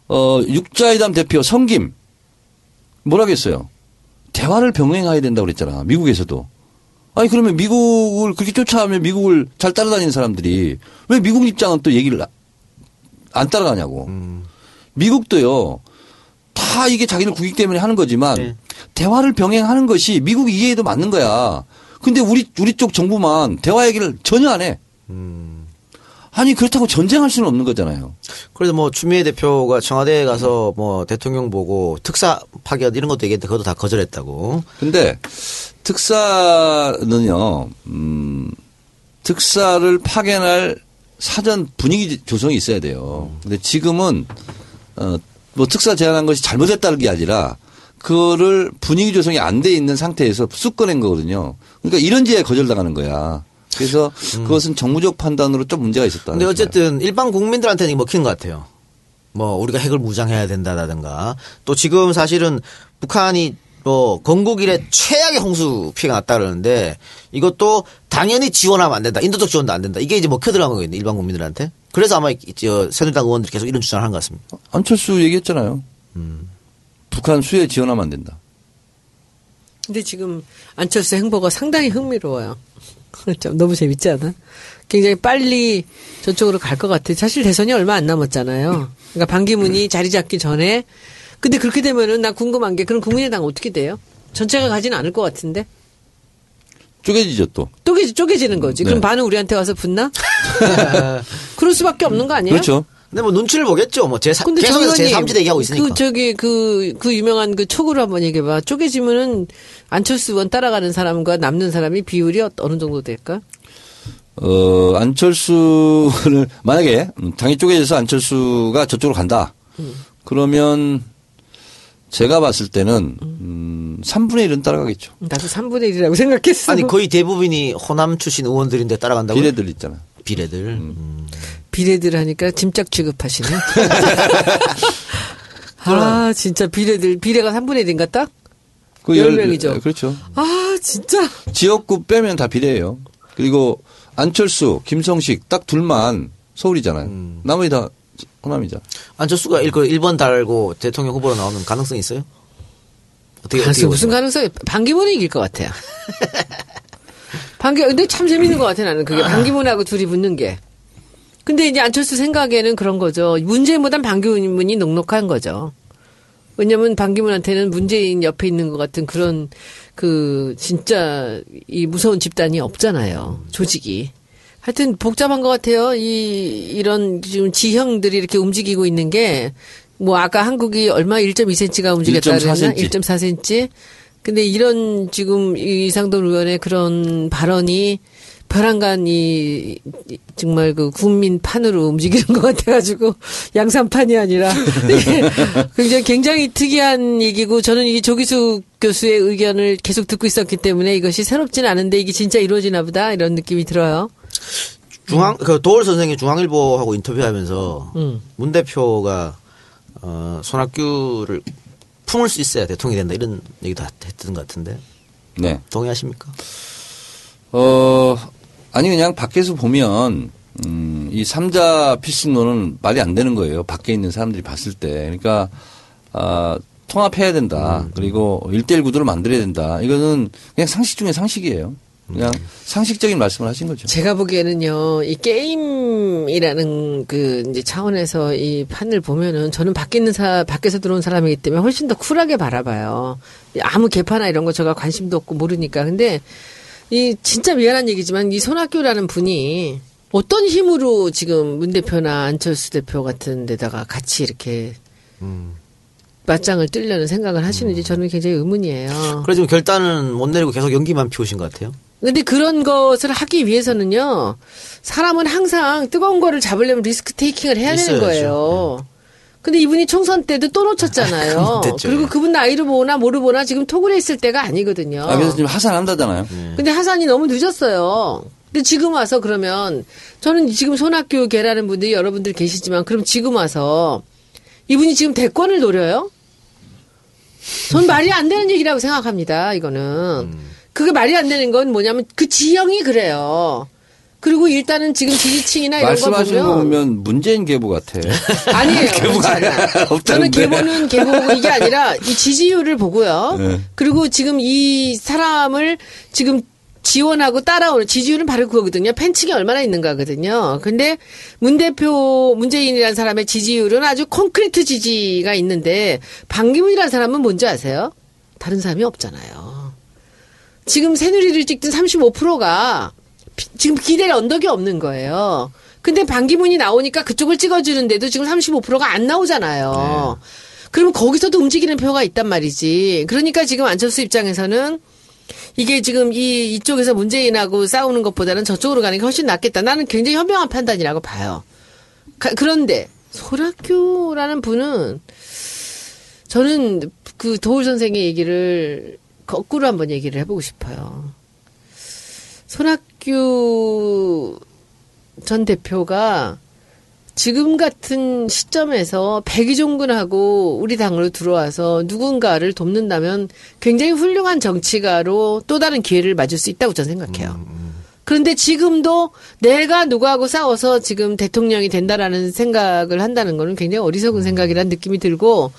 어, 육자회담 대표 성김, 뭐라겠어요? 대화를 병행해야 된다고 그랬잖아, 미국에서도. 아니, 그러면 미국을 그렇게 쫓아가면 미국을 잘 따라다니는 사람들이 왜 미국 입장은 또 얘기를 안 따라가냐고. 미국도요, 다 이게 자기들 국익 때문에 하는 거지만 네. 대화를 병행하는 것이 미국 이해에도 맞는 거야. 근데 우리 우리 쪽 정부만 대화 얘기를 전혀 안 해. 아니 그렇다고 전쟁할 수는 없는 거잖아요. 그래도 뭐 추미애 대표가 청와대에 가서 뭐 대통령 보고 특사 파견 이런 것도 얘기했는데 그것도 다 거절했다고. 근데 특사는요, 음, 특사를 파견할 사전 분위기 조성이 있어야 돼요. 근데 지금은, 어, 뭐 특사 제안한 것이 잘못했다는 게 아니라 그거를 분위기 조성이 안 돼 있는 상태에서 쑥 꺼낸 거거든요. 그러니까 이런 지에 거절당하는 거야. 그래서 그것은 정무적 판단으로 좀 문제가 있었다. 근데 어쨌든 일반 국민들한테는 먹힌 것 같아요. 뭐 우리가 핵을 무장해야 된다라든가 또 지금 사실은 북한이 뭐 건국 이래 최악의 홍수 피해가 났다 그러는데 이것도 당연히 지원하면 안 된다. 인도적 지원도 안 된다. 이게 이제 먹혀 들어간 거거든요. 일반 국민들한테. 그래서 아마 이- 저 새누리당 의원들이 계속 이런 주장을 하는 것 같습니다. 안철수 얘기했잖아요. 북한 수에 지원하면 안 된다. 근데 지금 안철수 행보가 상당히 흥미로워요. 참 너무 재밌지 않아? 굉장히 빨리 저쪽으로 갈 것 같아. 사실 대선이 얼마 안 남았잖아요. 그러니까 반기문이 자리 잡기 전에. 근데 그렇게 되면은 나 궁금한 게 그럼 국민의당 어떻게 돼요? 전체가 가지는 않을 것 같은데 쪼개지죠 또. 쪼개 쪼개지는 거지. 그럼 네. 반은 우리한테 와서 붙나? 그럴 수밖에 없는 거 아니에요? 그렇죠. 근데 뭐 눈치를 보겠죠. 뭐 제, 근데 계속해서 정 의원님, 제3지 대기하고 있으니까. 그 저기 그 그 유명한 그 촉으로 한번 얘기해봐. 쪼개지면은 안철수 의원 따라가는 사람과 남는 사람이 비율이 어- 어느 정도 될까? 어, 안철수를, 만약에 당이 쪼개져서 안철수가 저쪽으로 간다. 그러면 제가 봤을 때는, 음, 3분의 1은 따라가겠죠. 나도 3분의 1이라고 생각했어. 아니 거의 대부분이 호남 출신 의원들인데 따라간다고. 비례들 있잖아. 비례들. 음. 비례들 하니까 짐짝 취급하시네. 아, 진짜 비례들, 비례가 3분의 1인가 딱? 그열 열- 명이죠. 그렇죠. 아, 진짜. 지역구 빼면 다 비례예요. 그리고 안철수, 김성식 딱 둘만 서울이잖아요. 나머지 다 호남이잖아. 안철수가 일, 그 1번 달고 대통령 후보로 나오는 가능성이 있어요? 어떻게, 어떻게 가능성, 무슨 보세요? 가능성이, 반기문이 이길 것 같아요. 반기, 근데 참 재밌는 것 같아, 나는. 그게 반기문하고 둘이 붙는 게. 근데 이제 안철수 생각에는 그런 거죠. 문재인보단 반기문이 녹록한 거죠. 왜냐면 반기문한테는 문재인 옆에 있는 것 같은 그런 그 진짜 이 무서운 집단이 없잖아요. 조직이. 하여튼 복잡한 것 같아요. 이 이런 지금 지형들이 이렇게 움직이고 있는 게 뭐 아까 한국이 얼마 1.2cm가 움직였다 1.4 그랬나? cm. 1.4cm. 근데 이런 지금 이상돈 의원의 그런 발언이 벼랑간 이 이- 정말 그 국민판으로 움직이는 것 같아가지고 양산판이 아니라 네. 굉장히 굉장히 특이한 얘기고 저는 이 조기숙 교수의 의견을 계속 듣고 있었기 때문에 이것이 새롭진 않은데 이게 진짜 이루어지나 보다 이런 느낌이 들어요. 중앙 그 도올 선생이 중앙일보하고 인터뷰하면서 음. 문 대표가 어, 손학규를 품을 수 있어야 대통령이 된다 이런 얘기도 했던 것 같은데 네. 동의하십니까? 어, 아니, 그냥 밖에서 보면, 음, 이 삼자 필승론은 말이 안 되는 거예요. 밖에 있는 사람들이 봤을 때. 그러니까, 아, 통합해야 된다. 그리고 일대일 구도를 만들어야 된다. 이거는 그냥 상식 중에 상식이에요. 그냥 상식적인 말씀을 하신 거죠. 제가 보기에는요, 이 게임이라는 그 이제 차원에서 이 판을 보면은 저는 밖에 있는 사, 밖에서 들어온 사람이기 때문에 훨씬 더 쿨하게 바라봐요. 아무 개파나 이런 거 제가 관심도 없고 모르니까. 근데 이 진짜 미안한 얘기지만 이 손학규라는 분이 어떤 힘으로 지금 문 대표나 안철수 대표 같은 데다가 같이 이렇게 맞짱을 뜨려는 생각을 하시는지 저는 굉장히 의문이에요. 그래 지금 결단은 못 내리고 계속 연기만 피우신 것 같아요. 근데 그런 것을 하기 위해서는요, 사람은 항상 뜨거운 거를 잡으려면 리스크 테이킹을 해야 되는 있어야죠. 거예요. 근데 이분이 총선 때도 또 놓쳤잖아요. 그건 못했죠. 그리고 그분 나이를 보나 모르보나 지금 톡을 했을 때가 아니거든요. 아, 그래서 지금 하산한다잖아요. 근데 하산이 너무 늦었어요. 근데 지금 와서 그러면 저는 지금 손학규 계라는 분들이 여러분들 계시지만 그럼 지금 와서 이분이 지금 대권을 노려요? 전 말이 안 되는 얘기라고 생각합니다. 이거는 그게 말이 안 되는 건 뭐냐면 그 지형이 그래요. 그리고 일단은 지금 지지층이나 이런 거 말씀하시는 거 보면 보면 문재인 계보 같아. 아니에요. 계보가. 없다는데. 저는 계보는 계보고 이게 아니라 이 지지율을 보고요. 네. 그리고 지금 이 사람을 지금 지원하고 따라오는 지지율은 바로 그거거든요. 팬층이 얼마나 있는가거든요. 근데 문 대표 문재인이라는 사람의 지지율은 아주 콘크리트 지지가 있는데 반기문이라는 사람은 뭔지 아세요? 다른 사람이 없잖아요. 지금 새누리를 찍든 35%가 지금 기대를 언덕이 없는 거예요. 근데 반기문이 나오니까 그쪽을 찍어주는데도 지금 35%가 안 나오잖아요. 그러면 거기서도 움직이는 표가 있단 말이지. 그러니까 지금 안철수 입장에서는 이게 지금 이 이쪽에서 문재인하고 싸우는 것보다는 저쪽으로 가는 게 훨씬 낫겠다. 나는 굉장히 현명한 판단이라고 봐요. 가- 그런데 소락규라는 분은 저는 그 도울 선생의 얘기를 거꾸로 한번 얘기를 해보고 싶어요. 손학규 전 대표가 지금 같은 시점에서 백의종군하고 우리 당으로 들어와서 누군가를 돕는다면 굉장히 훌륭한 정치가로 또 다른 기회를 맞을 수 있다고 저는 생각해요. 그런데 지금도 내가 누구하고 싸워서 지금 대통령이 된다라는 생각을 한다는 거는 굉장히 어리석은 생각이라는 느낌이 들고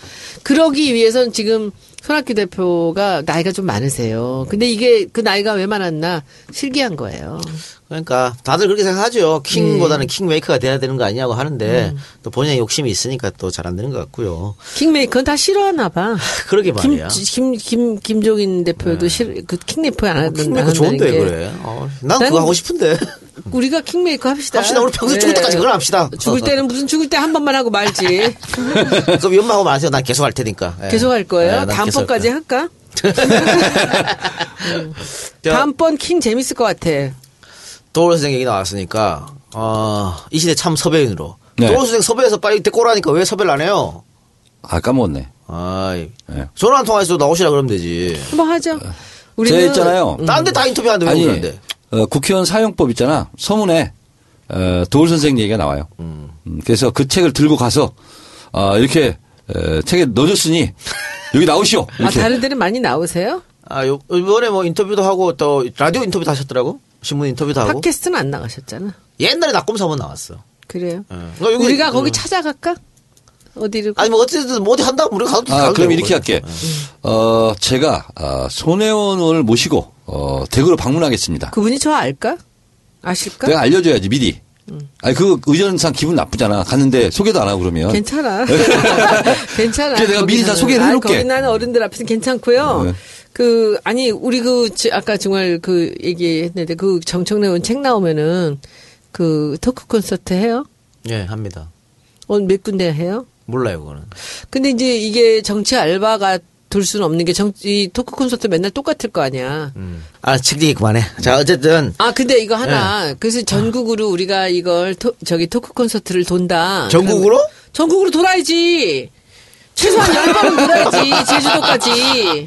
그러기 위해서는 지금 손학규 대표가 나이가 좀 많으세요. 근데 이게 그 나이가 왜 많았나 실기한 거예요. 그러니까 다들 그렇게 생각하죠. 킹보다는 킹메이커가 돼야 되는 거 아니냐고 하는데 또 본인의 욕심이 있으니까 또 잘 안 되는 것 같고요. 킹메이커는 다 싫어하나 봐. 그러게 김, 말이야. 김, 김, 김종인 대표도 싫, 그 킹메이커 안 하던 킹메이커 좋은데 그래. 어, 난 난- 그거 하고 싶은데. 우리가 킹메이커 합시다. 합시다. 우리 평소 죽을 때까지 그걸 합시다. 죽을 때는 무슨 죽을 때 한 번만 하고 말지. 그럼 연마하고 마세요. 난 계속 할 테니까. 예. 계속 할 거예요? 예, 다음번까지. 할까? 저- 다음번 킹 재밌을 것 같아. 도울 선생 얘기 나왔으니까 어, 이 시대 참 섭외인으로. 네. 도울 선생 섭외해서 빨리 데리고 오라니까 왜 섭외를 안 해요? 아, 까먹었네. 아이. 네. 전화 한 통화해서 나오시라 그러면 되지. 한번 하죠. 제가 우리는 있잖아요. 딴 데 다 인터뷰하는데 왜 아니, 그러는데? 어, 국회의원 사용법 있잖아. 서문에 어, 도울 선생 얘기가 나와요. 음, 그래서 그 책을 들고 가서 어, 이렇게 어, 책에 넣어줬으니 여기 나오시오. 아, 이렇게. 다른 데는 많이 나오세요? 아, 요, 이번에 뭐 인터뷰도 하고 또 라디오 인터뷰도 하셨더라고. 신문 인터뷰도 하고. 팟캐스트는 안 나가셨잖아. 옛날에 낙검사 한번 나왔어. 그래요. 예. 그러니까 여기- 우리가 거기 어. 찾아갈까? 어디를? 아니 뭐 어쨌든 뭐 어디 한다고 우리가 가도 아, 그럼. 이렇게 할게. 어, 제가 어, 손혜원을 모시고 어, 대구로 방문하겠습니다. 그분이 저 알까? 아실까? 내가 알려줘야지 미리. 아니 그 의전상 기분 나쁘잖아. 갔는데 소개도 안 하고 그러면. 괜찮아. 괜찮아. 그래, 내가 미리 다. 소개를 아, 해놓을게. 거기 나는 어른들 앞에서 괜찮고요. 네. 그 아니 우리 그 지- 아까 정말 그 얘기했는데 그 정청래 의원 책 나오면은 그 토크 콘서트 해요? 예, 합니다. 어, 몇 군데 해요? 몰라요, 그거는. 근데 이제 이게 정치 알바가 돌 수는 없는 게 정, 이 토크 콘서트 맨날 똑같을 거 아니야. 아, 책 얘기 그만해. 자, 어쨌든 아, 근데 이거 하나. 네. 그래서 전국으로 우리가 이걸 토, 저기 토크 콘서트를 돈다. 전국으로? 전국으로 돌아야지. 최소한 열 번은 돌아야지. 제주도까지.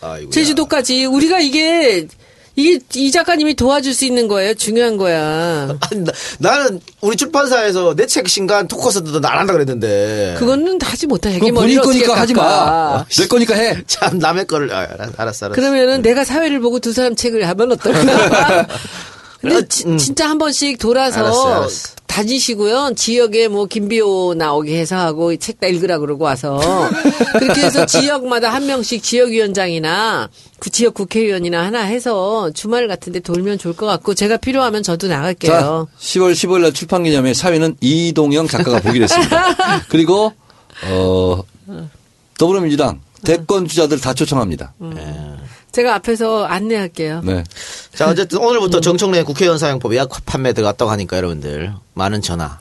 아이고. 제주도까지. 우리가 이게 이게 이 작가님이 도와줄 수 있는 거예요. 중요한 거야. 아니, 나, 나는 우리 출판사에서 내 책 신간 토커스도 안 한다 그랬는데. 그거는 하지 못해. 그거 본인 거니까 하지 마. 내 거니까 해. 참 남의 거를 아, 알았어, 알았어. 알았어. 그러면은 내가 사회를 보고 두 사람 책을 하면 어떨까? 근데 어, 지- 음. 진짜 한 번씩 돌아서 알았어, 알았어. 다니시고요. 지역에 뭐 김비호 나오게 해서 하고 책 다 읽으라 그러고 와서 그렇게 해서 지역마다 한 명씩 지역위원장이나 그 지역 국회의원이나 하나 해서 주말 같은데 돌면 좋을 것 같고 제가 필요하면 저도 자, 나갈게요. 10월 15일 날 출판 기념회 사회는 이동영 작가가 보기로 했습니다. 그리고 어 더불어민주당 대권 주자들 다 초청합니다. 제가 앞에서 안내할게요. 네. 자, 어쨌든 오늘부터 정청래 국회의원 사용법 예약 판매 들어갔다고 하니까 여러분들 많은 전화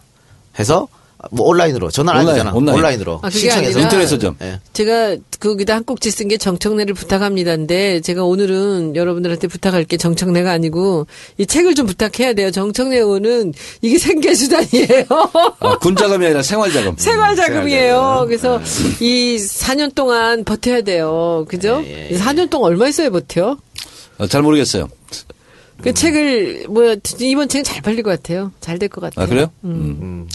해서 뭐 온라인으로 전화 안 온라인, 되잖아. 온라인. 온라인 으로 아, 그게 신청해서 아니라- 인터넷 서점. 예. 제가 거기다 한 꼭지 쓴 게 정청래를 부탁합니다인데 제가 오늘은 여러분들한테 부탁할 게 정청래가 아니고 이 책을 좀 부탁해야 돼요. 정청래 의원은 이게 생계 수단이에요. 아, 군자금이 아니라 생활자금. 생활자금이에요. 그래서 이 4년 동안 버텨야 돼요. 그죠? 예, 예, 예. 4년 동안 얼마 있어야 버텨? 어, 잘 모르겠어요. 그 책을 뭐 이번 책은 잘 팔릴 것 같아요. 잘 될 것 같아요. 아 그래요? 음.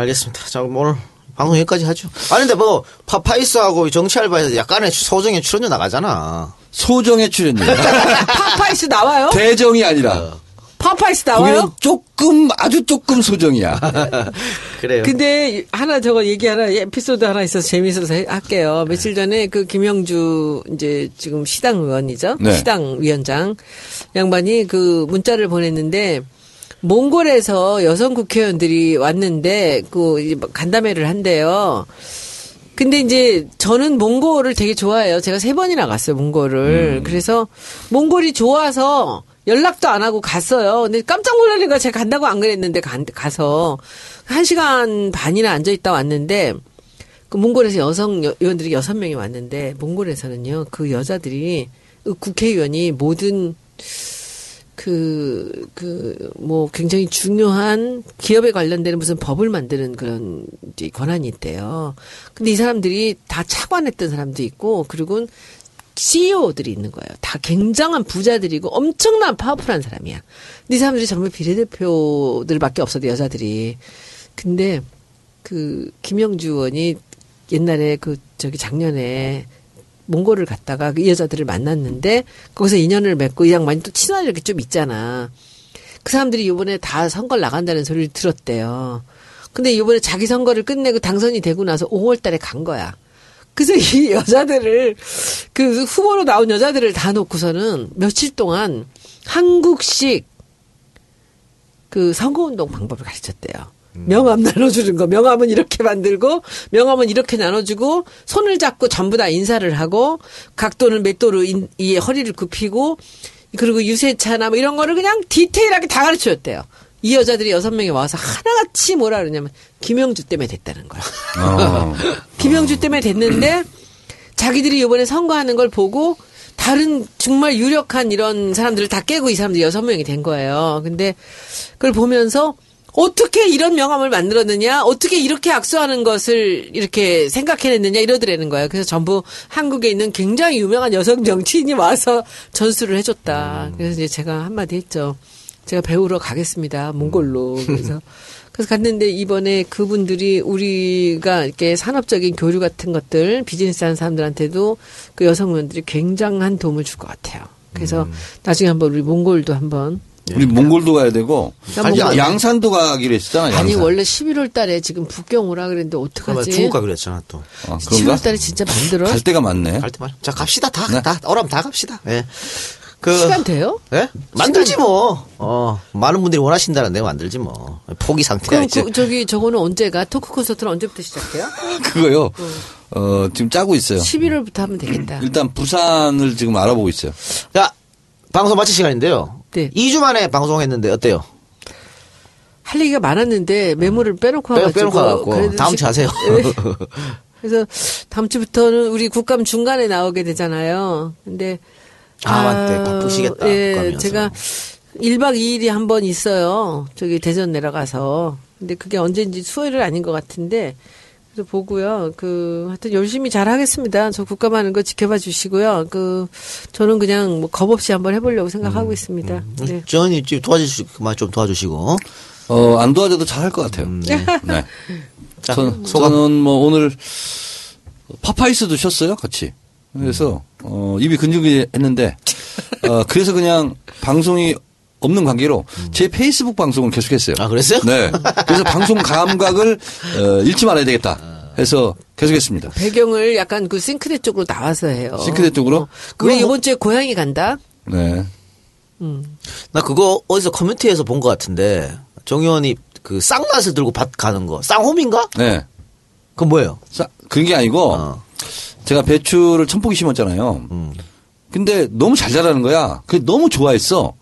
알겠습니다. 자, 그럼 오늘 방송 여기까지 하죠. 아니, 근데 뭐, 파파이스하고 정치 알바에서 약간의 소정의 출연료 나가잖아. 소정의 출연료. 파파이스 나와요? 대정이 아니라 파파이스 거기는 나와요? 조금 아주 조금 소정이야. 그래요. 근데 하나 저거 얘기 하나 에피소드 하나 있어서 재미있어서 해- 할게요. 며칠 전에 그 김영주 이제 지금 시당 의원이죠. 네. 시당 위원장 양반이 그 문자를 보냈는데 몽골에서 여성 국회의원들이 왔는데 그 이제 간담회를 한대요. 근데 이제 저는 몽골을 되게 좋아해요. 제가 세 번이나 갔어요, 몽골을. 그래서 몽골이 좋아서 연락도 안 하고 갔어요. 근데 깜짝 놀라니까 제가 간다고 안 그랬는데 간- 가서 한 시간 반이나 앉아 있다 왔는데 그 몽골에서 여성 여- 의원들이 여섯 명이 왔는데 몽골에서는요 그 여자들이 그 국회의원이 모든 그, 그, 뭐, 굉장히 중요한 기업에 관련되는 무슨 법을 만드는 그런 권한이 있대요. 근데 이 사람들이 다 차관했던 사람도 있고, 그리고 CEO들이 있는 거예요. 다 굉장한 부자들이고 엄청난 파워풀한 사람이야. 근데 이 사람들이 전부 비례대표들밖에 없어도 여자들이. 근데 그 김영주 의원이 옛날에 그 저기 작년에 몽골을 갔다가 그 여자들을 만났는데 거기서 인연을 맺고 이 양반이 또 친한 이렇게 좀 있잖아. 그 사람들이 이번에 다 선거를 나간다는 소리를 들었대요. 근데 이번에 자기 선거를 끝내고 당선이 되고 나서 5월 달에 간 거야. 그래서 이 여자들을 그 후보로 나온 여자들을 다 놓고서는 며칠 동안 한국식 그 선거운동 방법을 가르쳤대요. 명함 나눠주는 거. 명함은 이렇게 만들고, 명함은 이렇게 나눠주고, 손을 잡고 전부 다 인사를 하고, 각도는 몇 도로 인- 이 허리를 굽히고, 그리고 유세차나 뭐 이런 거를 그냥 디테일하게 다 가르쳐 줬대요. 이 여자들이 여섯 명이 와서 하나같이 뭐라 그러냐면, 김영주 때문에 됐다는 거야. 어. 김영주 때문에 됐는데 자기들이 이번에 선거하는 걸 보고 다른 정말 유력한 이런 사람들을 다 깨고 이 사람들이 여섯 명이 된 거예요. 근데 그걸 보면서 어떻게 이런 명함을 만들었느냐, 어떻게 이렇게 악수하는 것을 이렇게 생각해냈느냐 이러더라는 거예요. 그래서 전부 한국에 있는 굉장히 유명한 여성 정치인이 와서 전수를 해줬다. 그래서 이제 제가 한마디 했죠. 제가 배우러 가겠습니다. 몽골로. 그래서 그래서 갔는데 이번에 그분들이 우리가 이렇게 산업적인 교류 같은 것들 비즈니스 하는 사람들한테도 그 여성 의원들이 굉장한 도움을 줄 것 같아요. 그래서 나중에 한번 우리 몽골도 한번 우리 몽골도 가야 되고 나 아니, 몽골- 양산도 가기로 했었잖아. 아니 양산. 원래 11월 달에 지금 북경 오라 그랬는데 어떡하지? 중국 가기로 했잖아 또. 아, 그런가? 11월 달에 진짜 만들어? 갈 데가 많네. 갈때 말. 자 갑시다 다. 네. 다 어라면 다 갑시다. 예. 그 시간 돼요? 예? 만들지 뭐. 어 많은 분들이 원하신다는데 만들지 뭐. 포기 상태야 그럼 이제. 그, 저기 저거는 언제가? 토크 콘서트는 언제부터 시작해요? 그거요. 어, 지금 짜고 있어요. 11월부터 하면 되겠다. 일단 부산을 지금 알아보고 있어요. 자 방송 마칠 시간인데요. 네. 2주 만에 방송했는데 어때요? 할 얘기가 많았는데 메모를 빼놓고 빼- 와가지고 빼놓고 와갖고 다음 시- 주 하세요. 네. 그래서 다음 주부터는 우리 국감 중간에 나오게 되잖아요. 근데 아, 맞네. 바쁘시겠다, 예, 국감이어서. 제가 1박 2일이 한 번 있어요. 저기 대전 내려가서. 근데 그게 언제인지 수요일은 아닌 것 같은데 그래서 보고요. 그 하여튼 열심히 잘 하겠습니다. 저 국감 하는 거 지켜봐 주시고요. 그 저는 그냥 뭐 겁 없이 한번 해보려고 생각하고 있습니다. 네. 전이 좀 도와주시고 좀 도와주시고. 어, 안 도와줘도 잘 할 것 같아요. 네. 자, 전, 소감. 저는 뭐 오늘 파파이스도 쉬었어요, 같이. 그래서, 어, 입이 근질근질 했는데, 어, 그래서 그냥 방송이 없는 관계로 제 페이스북 방송을 계속했어요. 아 그랬어요? 네. 그래서 방송 감각을 어, 잃지 말아야 되겠다. 해서 계속했습니다. 배경을 약간 그 싱크대 쪽으로 나와서 해요. 싱크대 쪽으로? 어. 우리 뭐- 이번 주에 고향이 간다. 네. 나 그거 어디서 커뮤니티에서 본 것 같은데 정 의원이 그 쌍낫을 들고 밭 가는 거 쌍홈인가? 네. 그건 뭐예요? 자, 그런 게 아니고, 어. 제가 배추를 천 포기 심었잖아요. 음. 근데 너무 잘 자라는 거야. 그 너무 좋아했어.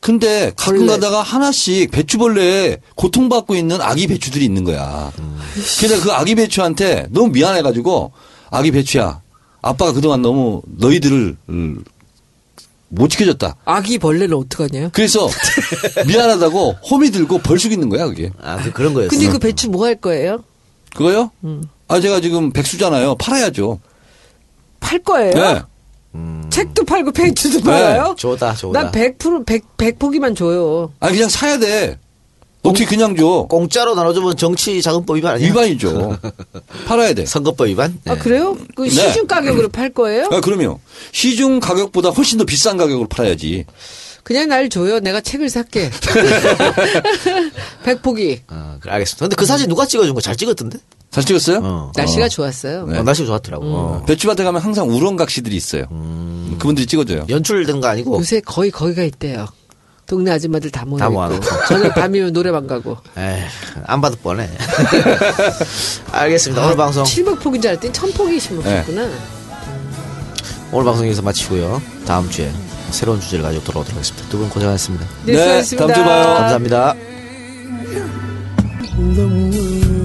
근데 가끔 벌레. 가다가 하나씩 배추벌레에 고통받고 있는 아기 배추들이 있는 거야. 그래서 그 아기 배추한테 너무 미안해가지고 아기 배추야. 아빠가 그동안 너무 너희들을 음, 못 지켜줬다. 아기 벌레는 어떡하냐? 그래서 미안하다고 홈이 들고 벌쑥 있는 거야 그게. 아, 그, 그런 거였어. 근데 그 배추 뭐 할 거예요? 그거요? 음. 아 제가 지금 백수잖아요. 팔아야죠. 팔 거예요? 네. 책도 팔고 배추도 팔아요? 좋다, 좋다. 난 100%, 100, 100포기만 줘요. 아니 그냥 사야 돼. 어떻게 그냥 줘? 공짜로 나눠주면 정치 자금법 위반 아니야? 위반이죠. 팔아야 돼. 선거법 위반? 아, 네. 그래요? 그 네. 시중 가격으로 팔 거예요? 아, 그럼요. 시중 가격보다 훨씬 더 비싼 가격으로 팔아야지. 그냥 날 줘요. 내가 책을 살게. 백폭이. 어, 그래, 알겠습니다. 근데 그 사진 누가 찍어준 거 잘 찍었던데? 잘 찍었어요? 어. 날씨가 좋았어요. 네. 어, 날씨가 좋았더라고. 어, 배추밭에 가면 항상 우렁각시들이 있어요. 그분들이 찍어줘요. 연출된 거 아니고 요새 거의 거기가 있대요. 동네 아줌마들 다 모여. 다 있고. 모아놓고. 저는 밤이면 노래방 가고. 에이, 안 받을 뻔해. 알겠습니다. 오늘 방송 700폭인 줄 알았더니 1000폭이 심었구나. 오늘 방송 여기서 마치고요. 다음 주에 새로운 주제를 가지고 돌아오도록 하겠습니다. 두 분 고생하셨습니다. 네, 네, 수고하셨습니다. 다음 주에 봐요. 감사합니다. moon.